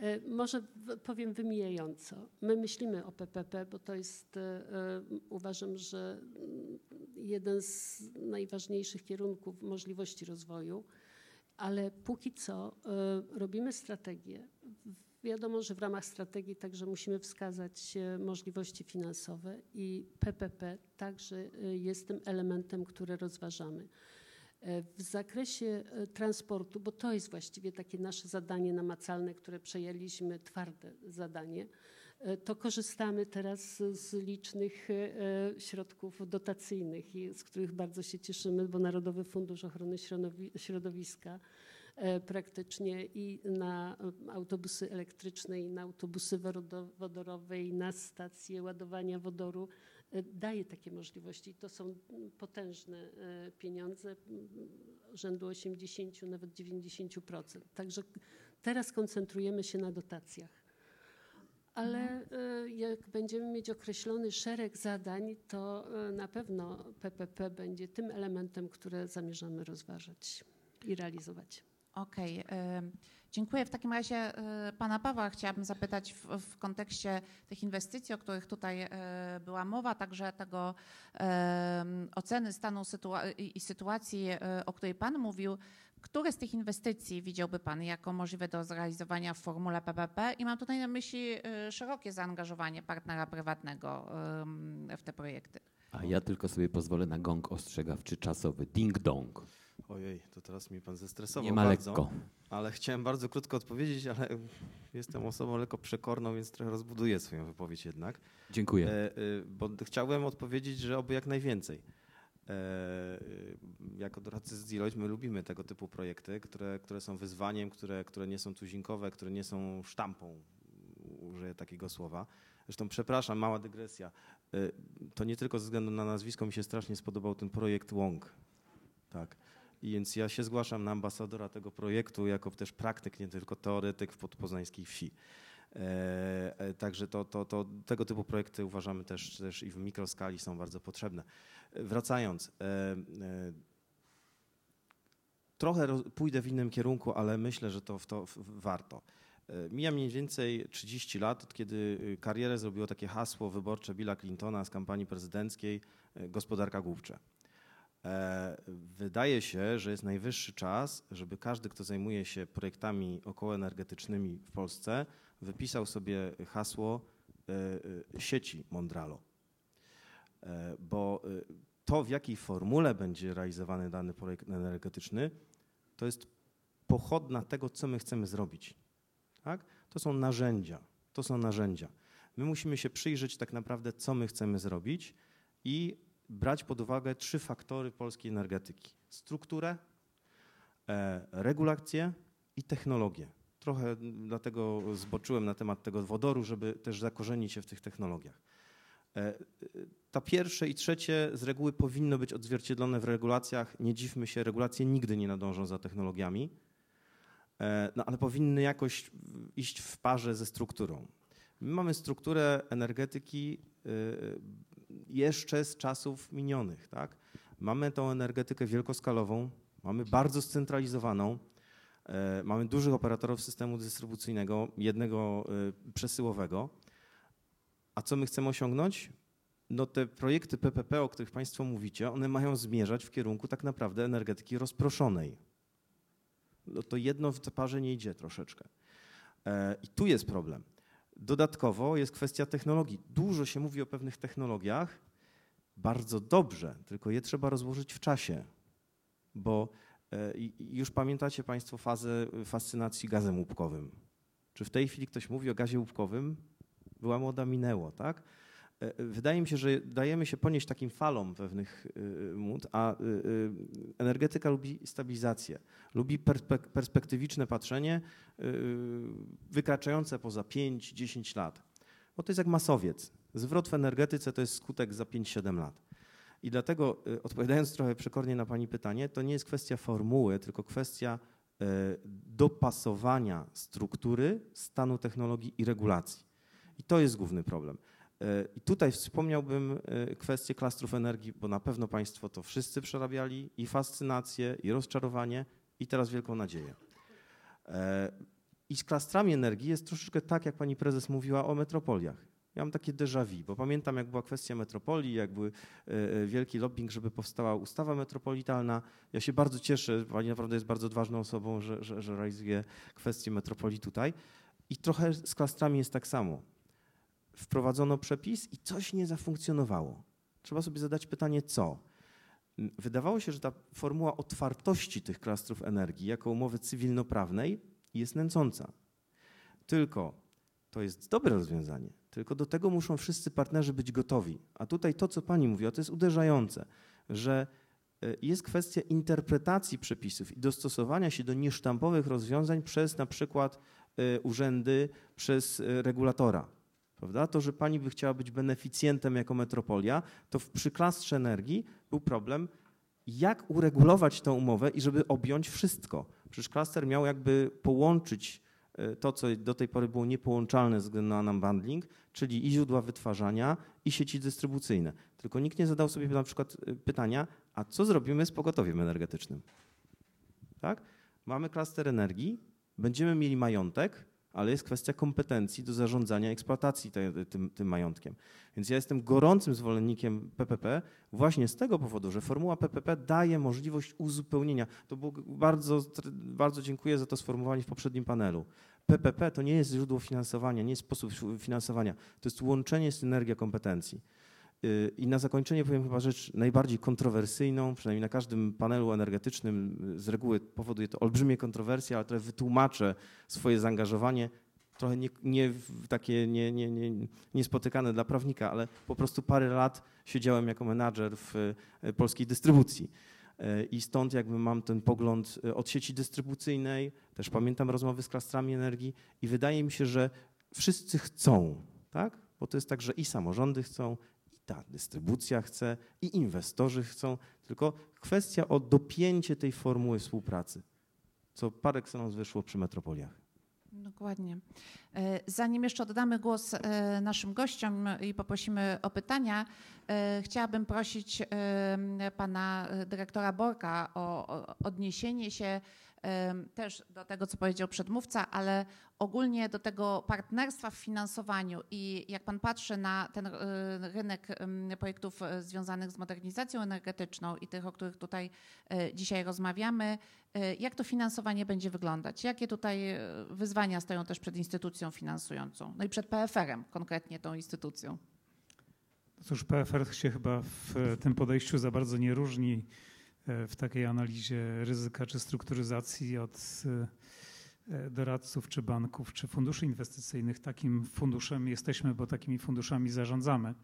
E, Może powiem wymijająco. My myślimy o PPP, bo to jest, e, e, uważam, że mm, jeden z najważniejszych kierunków możliwości rozwoju, ale póki co robimy strategię. Wiadomo, że w ramach strategii także musimy wskazać możliwości finansowe i PPP także jest tym elementem, który rozważamy. E, W zakresie e, transportu, bo to jest właściwie takie nasze zadanie namacalne, które przejęliśmy, twarde zadanie, e, to korzystamy teraz z- licznych środków dotacyjnych, z których bardzo się cieszymy, bo Narodowy Fundusz Ochrony Środowi- Środowiska praktycznie i na autobusy elektryczne, i na autobusy wodorowe, i na stacje ładowania wodoru daje takie możliwości. I to są mm, potężne e, pieniądze, mm, rzędu 80, nawet 90%. Także teraz koncentrujemy się na dotacjach. Ale e, jak będziemy mieć określony szereg zadań, to e, na pewno PPP będzie tym elementem, które zamierzamy rozważać i realizować. Okej, em, dziękuję. W takim razie e, pana Pawła chciałabym zapytać w, w kontekście tych inwestycji, o których tutaj e, była mowa, także tego oceny stanu sytua- i, sytuacji, e, o której pan mówił. Które z tych inwestycji widziałby pan jako możliwe do zrealizowania w formule PPP? I mam tutaj na myśli szerokie zaangażowanie partnera prywatnego w te projekty. A ja tylko sobie pozwolę na gong ostrzegawczy czasowy. Ding dong. Ojej, to teraz mnie pan zestresował Nie ma bardzo. lekko. Ale chciałem bardzo krótko odpowiedzieć, ale jestem osobą lekko przekorną, więc trochę rozbuduję swoją wypowiedź jednak. Dziękuję. E, e, bo chciałem odpowiedzieć, że oby jak najwięcej. E, jako doradcy z Deloitte my lubimy tego typu projekty, które, które są wyzwaniem, które, które nie są tuzinkowe, które nie są sztampą, użyję takiego słowa. Zresztą przepraszam, mała dygresja. E, To nie tylko ze względu na nazwisko mi się strasznie spodobał ten projekt Łąk. Tak. Więc ja się zgłaszam na ambasadora tego projektu jako też praktyk, nie tylko teoretyk w podpoznańskiej wsi. E, e, Także to, to, to, tego typu projekty uważamy też, też i w mikroskali są bardzo potrzebne. E, Wracając, e, e, trochę roz- pójdę w innym kierunku, ale myślę, że to, to warto. E, Mija mniej więcej 30 lat, od kiedy y, karierę zrobiło takie hasło wyborcze Billa Clintona z kampanii prezydenckiej e, gospodarka głupcze. E, Wydaje się, że jest najwyższy czas, żeby każdy, kto zajmuje się projektami okołoenergetycznymi w Polsce, wypisał sobie hasło e, e, sieci Mondralo. Bo to, w jakiej formule będzie realizowany dany projekt energetyczny, to jest pochodna tego, co my chcemy zrobić. Tak? To są narzędzia. To są narzędzia. My musimy się przyjrzeć tak naprawdę, co my chcemy zrobić i brać pod uwagę trzy faktory polskiej energetyki: strukturę, e, regulację i technologię. Trochę dlatego zboczyłem na temat tego wodoru, żeby też zakorzenić się w tych technologiach. E, e, Ta pierwsze i trzecie z reguły powinno być odzwierciedlone w regulacjach. Nie dziwmy się, regulacje nigdy nie nadążą za technologiami, no, ale powinny jakoś iść w parze ze strukturą. My mamy strukturę energetyki jeszcze z czasów minionych. Tak? Mamy tą energetykę wielkoskalową, mamy bardzo scentralizowaną, e, mamy dużych operatorów systemu dystrybucyjnego, jednego e, przesyłowego. A co my chcemy osiągnąć? no te projekty PPP, o których Państwo mówicie, one mają zmierzać w kierunku tak naprawdę energetyki rozproszonej. No to jedno w parze nie idzie troszeczkę. E, I tu jest problem. Dodatkowo jest kwestia technologii. Dużo się mówi o pewnych technologiach, bardzo dobrze, tylko je trzeba rozłożyć w czasie, bo e, już pamiętacie Państwo fazę fascynacji gazem łupkowym. Czy w tej chwili ktoś mówi o gazie łupkowym? Była moda, minęło, tak? E, Wydaje mi się, że dajemy się ponieść takim falom pewnych y, mód, a energetyka lubi stabilizację, lubi perspek- perspektywiczne patrzenie wykraczające poza 5-10 lat. Bo to jest jak masowiec. Zwrot w energetyce to jest skutek za 5-7 lat. I dlatego, odpowiadając trochę przekornie na Pani pytanie, to nie jest kwestia formuły, tylko kwestia dopasowania struktury, stanu technologii i regulacji. I to jest główny problem. E, I tutaj wspomniałbym e, kwestię klastrów energii, bo na pewno Państwo to wszyscy przerabiali i fascynację, i rozczarowanie, i teraz wielką nadzieję. E, I z klastrami energii jest troszeczkę tak, jak Pani Prezes mówiła o metropoliach. Ja mam takie déjà vu, bo pamiętam, jak była kwestia metropolii, jak był wielki lobbying, żeby powstała ustawa metropolitalna. Ja się bardzo cieszę, Pani naprawdę jest bardzo odważną osobą, że, że, że realizuje kwestię metropolii tutaj. I trochę z klastrami jest tak samo wprowadzono przepis i coś nie zafunkcjonowało. Trzeba sobie zadać pytanie, co? Wydawało się, że ta formuła otwartości tych klastrów energii jako umowy cywilnoprawnej jest nęcąca. Tylko to jest dobre rozwiązanie, tylko do tego muszą wszyscy partnerzy być gotowi. A tutaj to, co pani mówiła, to jest uderzające, że e, jest kwestia interpretacji przepisów i dostosowania się do niesztampowych rozwiązań przez na przykład e, urzędy, przez e, regulatora. Prawda? To, że pani by chciała być beneficjentem jako metropolia, to w, przy klastrze energii był problem, jak uregulować tę umowę i żeby objąć wszystko. Przecież klaster miał jakby połączyć e, to, co do tej pory było niepołączalne ze względu na unbundling, czyli i źródła wytwarzania, i sieci dystrybucyjne. Tylko nikt nie zadał sobie na przykład e, pytania, a co zrobimy z pogotowiem energetycznym? Tak? Mamy klaster energii, będziemy mieli majątek, ale jest kwestia kompetencji do zarządzania eksploatacji te, tym, tym majątkiem. Więc ja jestem gorącym zwolennikiem PPP właśnie z tego powodu, że formuła PPP daje możliwość uzupełnienia. To było bardzo, bardzo dziękuję za to sformułowanie w poprzednim panelu. PPP to nie jest źródło finansowania, nie jest sposób finansowania, to jest łączenie synergia kompetencji. Yy, I na zakończenie powiem chyba rzecz najbardziej kontrowersyjną, przynajmniej na każdym panelu energetycznym yy, z reguły powoduje to olbrzymie kontrowersje, ale trochę wytłumaczę swoje zaangażowanie, trochę nie, nie takie nie, nie, nie, niespotykane dla prawnika, ale po prostu parę lat siedziałem jako menadżer w yy, polskiej dystrybucji. I stąd jakby mam ten pogląd od sieci dystrybucyjnej, też pamiętam rozmowy z klastrami energii i wydaje mi się, że wszyscy chcą, tak? Bo to jest tak, że i samorządy chcą, ta dystrybucja chce, i inwestorzy chcą, tylko kwestia o dopięcie tej formuły współpracy, co par excellence wyszło przy metropoliach. Dokładnie. E, Zanim jeszcze oddamy głos e, naszym gościom i poprosimy o pytania, e, chciałabym prosić pana dyrektora Borka o odniesienie się też do tego, co powiedział przedmówca, ale ogólnie do tego partnerstwa w finansowaniu i jak pan patrzy na ten e, rynek projektów e, związanych z modernizacją energetyczną i tych, o których tutaj e, dzisiaj rozmawiamy, Jak to finansowanie będzie wyglądać? Jakie tutaj wyzwania stoją też przed instytucją finansującą? No i przed PFR-em, konkretnie tą instytucją. Cóż, PFR się chyba w tym podejściu za bardzo nie różni w takiej analizie ryzyka czy strukturyzacji od e, e, doradców, czy banków, czy funduszy inwestycyjnych. Takim funduszem jesteśmy, bo takimi funduszami zarządzamy.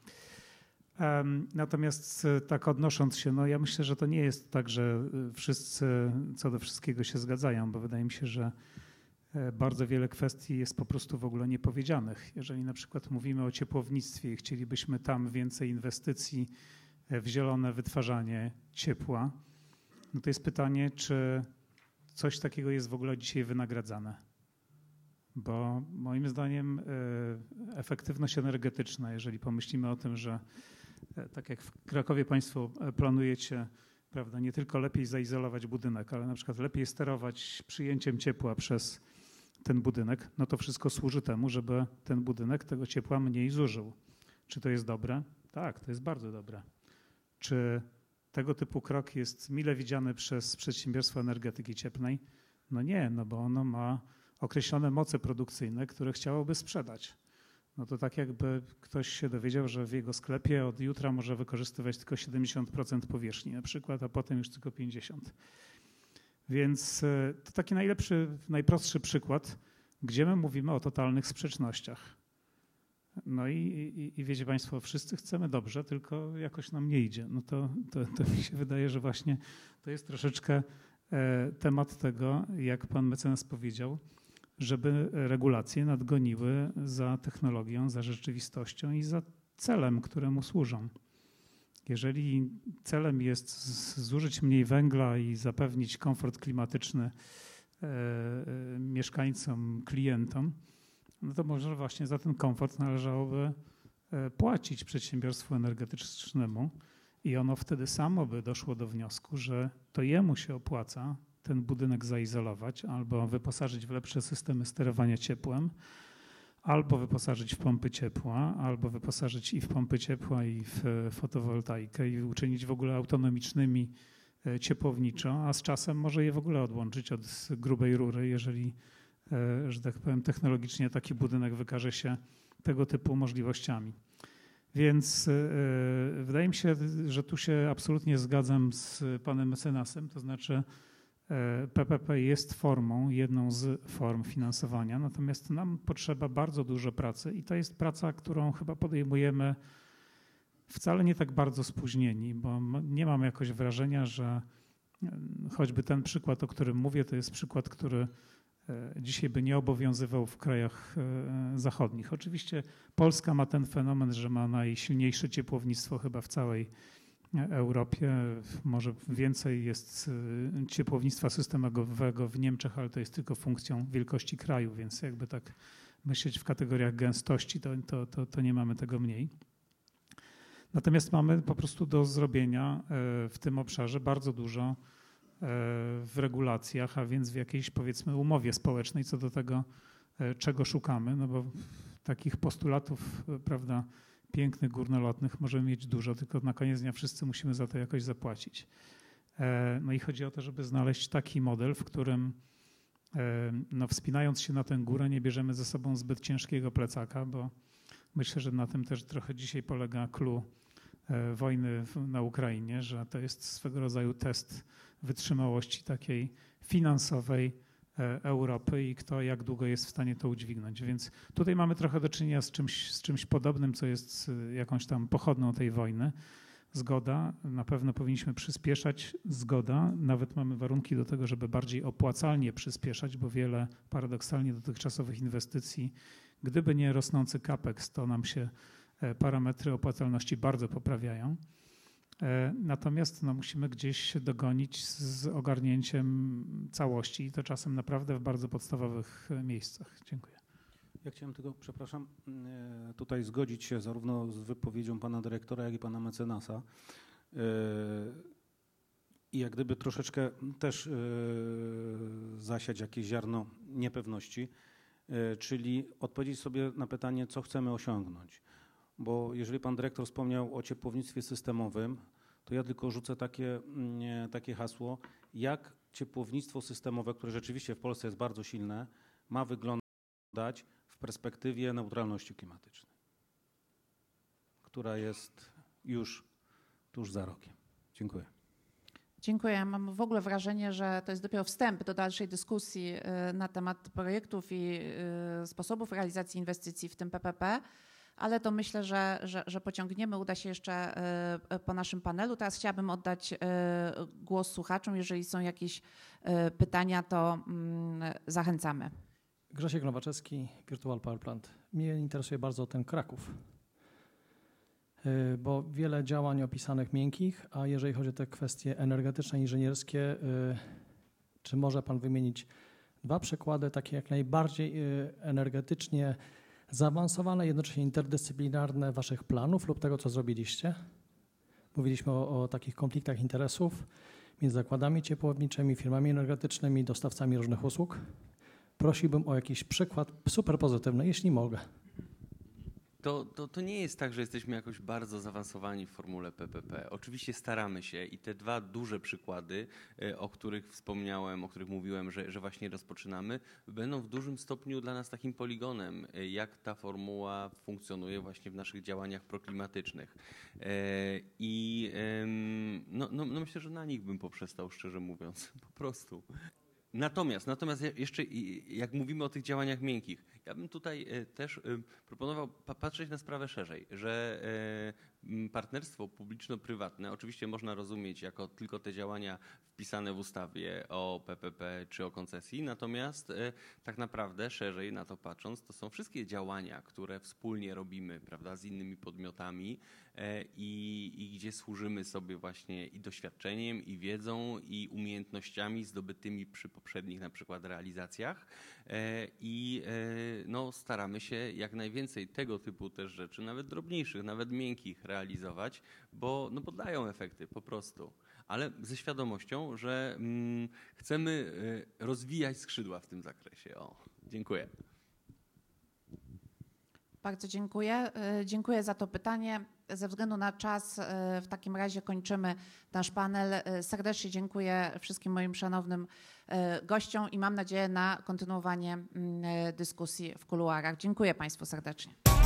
Natomiast e, tak odnosząc się, no ja myślę, że to nie jest tak, że e, wszyscy co do wszystkiego się zgadzają, bo wydaje mi się, że e, bardzo wiele kwestii jest po prostu w ogóle niepowiedzianych. Jeżeli na przykład mówimy o ciepłownictwie i chcielibyśmy tam więcej inwestycji e, w zielone wytwarzanie ciepła, no to jest pytanie, czy coś takiego jest w ogóle dzisiaj wynagradzane. Bo moim zdaniem e, efektywność energetyczna, jeżeli pomyślimy o tym, że e, tak jak w Krakowie Państwo e, planujecie, prawda, nie tylko lepiej zaizolować budynek, ale na przykład lepiej sterować przyjęciem ciepła przez ten budynek, no to wszystko służy temu, żeby ten budynek tego ciepła mniej zużył. Czy to jest dobre? Tak, to jest bardzo dobre. Czy tego typu krok jest mile widziany przez przedsiębiorstwo energetyki cieplnej? No nie, no bo ono ma określone moce produkcyjne, które chciałoby sprzedać. No to tak jakby ktoś się dowiedział, że w jego sklepie od jutra może wykorzystywać tylko 70% powierzchni na przykład, a potem już tylko 50%. Więc e, to taki najlepszy, najprostszy przykład, gdzie my mówimy o totalnych sprzecznościach. No i, i, i wiecie Państwo, wszyscy chcemy dobrze, tylko jakoś nam nie idzie. No to, to, to mi się wydaje, że właśnie to jest troszeczkę e, temat tego, jak pan mecenas powiedział, żeby regulacje nadgoniły za technologią, za rzeczywistością i za celem, któremu służą. Jeżeli celem jest zużyć mniej węgla i zapewnić komfort klimatyczny e, e, mieszkańcom, klientom, no to może właśnie za ten komfort należałoby e, płacić przedsiębiorstwu energetycznemu i ono wtedy samo by doszło do wniosku, że to jemu się opłaca ten budynek zaizolować albo wyposażyć w lepsze systemy sterowania ciepłem, albo wyposażyć w pompy ciepła, albo wyposażyć i w pompy ciepła, i w e, fotowoltaikę i uczynić w ogóle autonomicznymi e, ciepłowniczo, a z czasem może je w ogóle odłączyć od grubej rury, jeżeli, że tak powiem, technologicznie taki budynek wykaże się tego typu możliwościami. Więc e, wydaje mi się, że tu się absolutnie zgadzam z panem mecenasem, to znaczy e, PPP jest formą, jedną z form finansowania, natomiast nam potrzeba bardzo dużo pracy i to jest praca, którą chyba podejmujemy wcale nie tak bardzo spóźnieni, bo nie mam jakoś wrażenia, że e, choćby ten przykład, o którym mówię, to jest przykład, który e, dzisiaj by nie obowiązywał w krajach e, zachodnich. Oczywiście Polska ma ten fenomen, że ma najsilniejsze ciepłownictwo chyba w całej Europie. Może więcej jest ciepłownictwa systemowego w Niemczech, ale to jest tylko funkcją wielkości kraju, więc jakby tak myśleć w kategoriach gęstości, to, to, to, to nie mamy tego mniej. Natomiast mamy po prostu do zrobienia e, w tym obszarze bardzo dużo e, w regulacjach, a więc w jakiejś powiedzmy umowie społecznej co do tego, e, czego szukamy, no bo takich postulatów, e, prawda, pięknych, górnolotnych możemy mieć dużo, tylko na koniec dnia wszyscy musimy za to jakoś zapłacić. E, No i chodzi o to, żeby znaleźć taki model, w którym e, no, wspinając się na tę górę nie bierzemy ze sobą zbyt ciężkiego plecaka, bo myślę, że na tym też trochę dzisiaj polega clue e, wojny w- na Ukrainie, że to jest swego rodzaju test wytrzymałości takiej finansowej e, Europy i kto jak długo jest w stanie to udźwignąć. Więc tutaj mamy trochę do czynienia z czymś, z czymś podobnym, co jest y, jakąś tam pochodną tej wojny. Zgoda, na pewno powinniśmy przyspieszać, zgoda, nawet mamy warunki do tego, żeby bardziej opłacalnie przyspieszać, bo wiele paradoksalnie dotychczasowych inwestycji, gdyby nie rosnący capex, to nam się e, parametry opłacalności bardzo poprawiają. E, Natomiast no, musimy gdzieś się dogonić z ogarnięciem całości i to czasem naprawdę w bardzo podstawowych e, miejscach. Dziękuję. Ja chciałem tylko, przepraszam, e, tutaj zgodzić się zarówno z wypowiedzią pana dyrektora, jak i pana mecenasa. E, I jak gdyby troszeczkę też e, zasiać jakieś ziarno niepewności, e, czyli odpowiedzieć sobie na pytanie, co chcemy osiągnąć. Bo jeżeli pan dyrektor wspomniał o ciepłownictwie systemowym, to ja tylko rzucę takie, mm, e, takie hasło, jak ciepłownictwo systemowe, które rzeczywiście w Polsce jest bardzo silne, ma wyglądać w perspektywie neutralności klimatycznej, która jest już tuż za rokiem. Dziękuję. Dziękuję. Mam w ogóle wrażenie, że to jest dopiero wstęp do dalszej dyskusji y, na temat projektów i y, sposobów realizacji inwestycji w tym PPP, ale to myślę, że, że, że pociągniemy. Uda się jeszcze y, po naszym panelu. Teraz chciałabym oddać y, głos słuchaczom. Jeżeli są jakieś pytania, to mm, zachęcamy. Grzesiek Nowaczewski, Virtual Power Plant. Mnie interesuje bardzo ten Kraków, bo wiele działań opisanych miękkich, a jeżeli chodzi o te kwestie energetyczne, inżynierskie, czy może Pan wymienić dwa przykłady, takie jak najbardziej energetycznie zaawansowane, jednocześnie interdyscyplinarne Waszych planów lub tego, co zrobiliście? Mówiliśmy o, o takich konfliktach interesów między zakładami ciepłowniczymi, firmami energetycznymi, dostawcami różnych usług. Prosiłbym o jakiś przykład super pozytywny, jeśli mogę. To, to, to nie jest tak, że jesteśmy jakoś bardzo zaawansowani w formule PPP. Oczywiście staramy się i te dwa duże przykłady, e, o których wspomniałem, o których mówiłem, że, że właśnie rozpoczynamy, będą w dużym stopniu dla nas takim poligonem, e, jak ta formuła funkcjonuje właśnie w naszych działaniach proklimatycznych. E, I no, no, no myślę, że na nich bym poprzestał, szczerze mówiąc, po prostu. Natomiast, natomiast jeszcze jak mówimy o tych działaniach miękkich, ja bym tutaj e, też e, proponował pa- patrzeć na sprawę szerzej, że e, partnerstwo publiczno-prywatne oczywiście można rozumieć jako tylko te działania wpisane w ustawie o PPP czy o koncesji, natomiast tak naprawdę szerzej na to patrząc, to są wszystkie działania, które wspólnie robimy, prawda, z innymi podmiotami i, i gdzie służymy sobie właśnie i doświadczeniem, i wiedzą, i umiejętnościami zdobytymi przy poprzednich na przykład realizacjach e, i e, no, staramy się jak najwięcej tego typu też rzeczy, nawet drobniejszych, nawet miękkich realizować, bo, no, bo efekty po prostu. Ale ze świadomością, że mm, chcemy e, rozwijać skrzydła w tym zakresie. O, dziękuję. Bardzo dziękuję. E, Dziękuję za to pytanie. Ze względu na czas e, w takim razie kończymy nasz panel. E, Serdecznie dziękuję wszystkim moim szanownym e, gościom i mam nadzieję na kontynuowanie mm, dyskusji w kuluarach. Dziękuję Państwu serdecznie.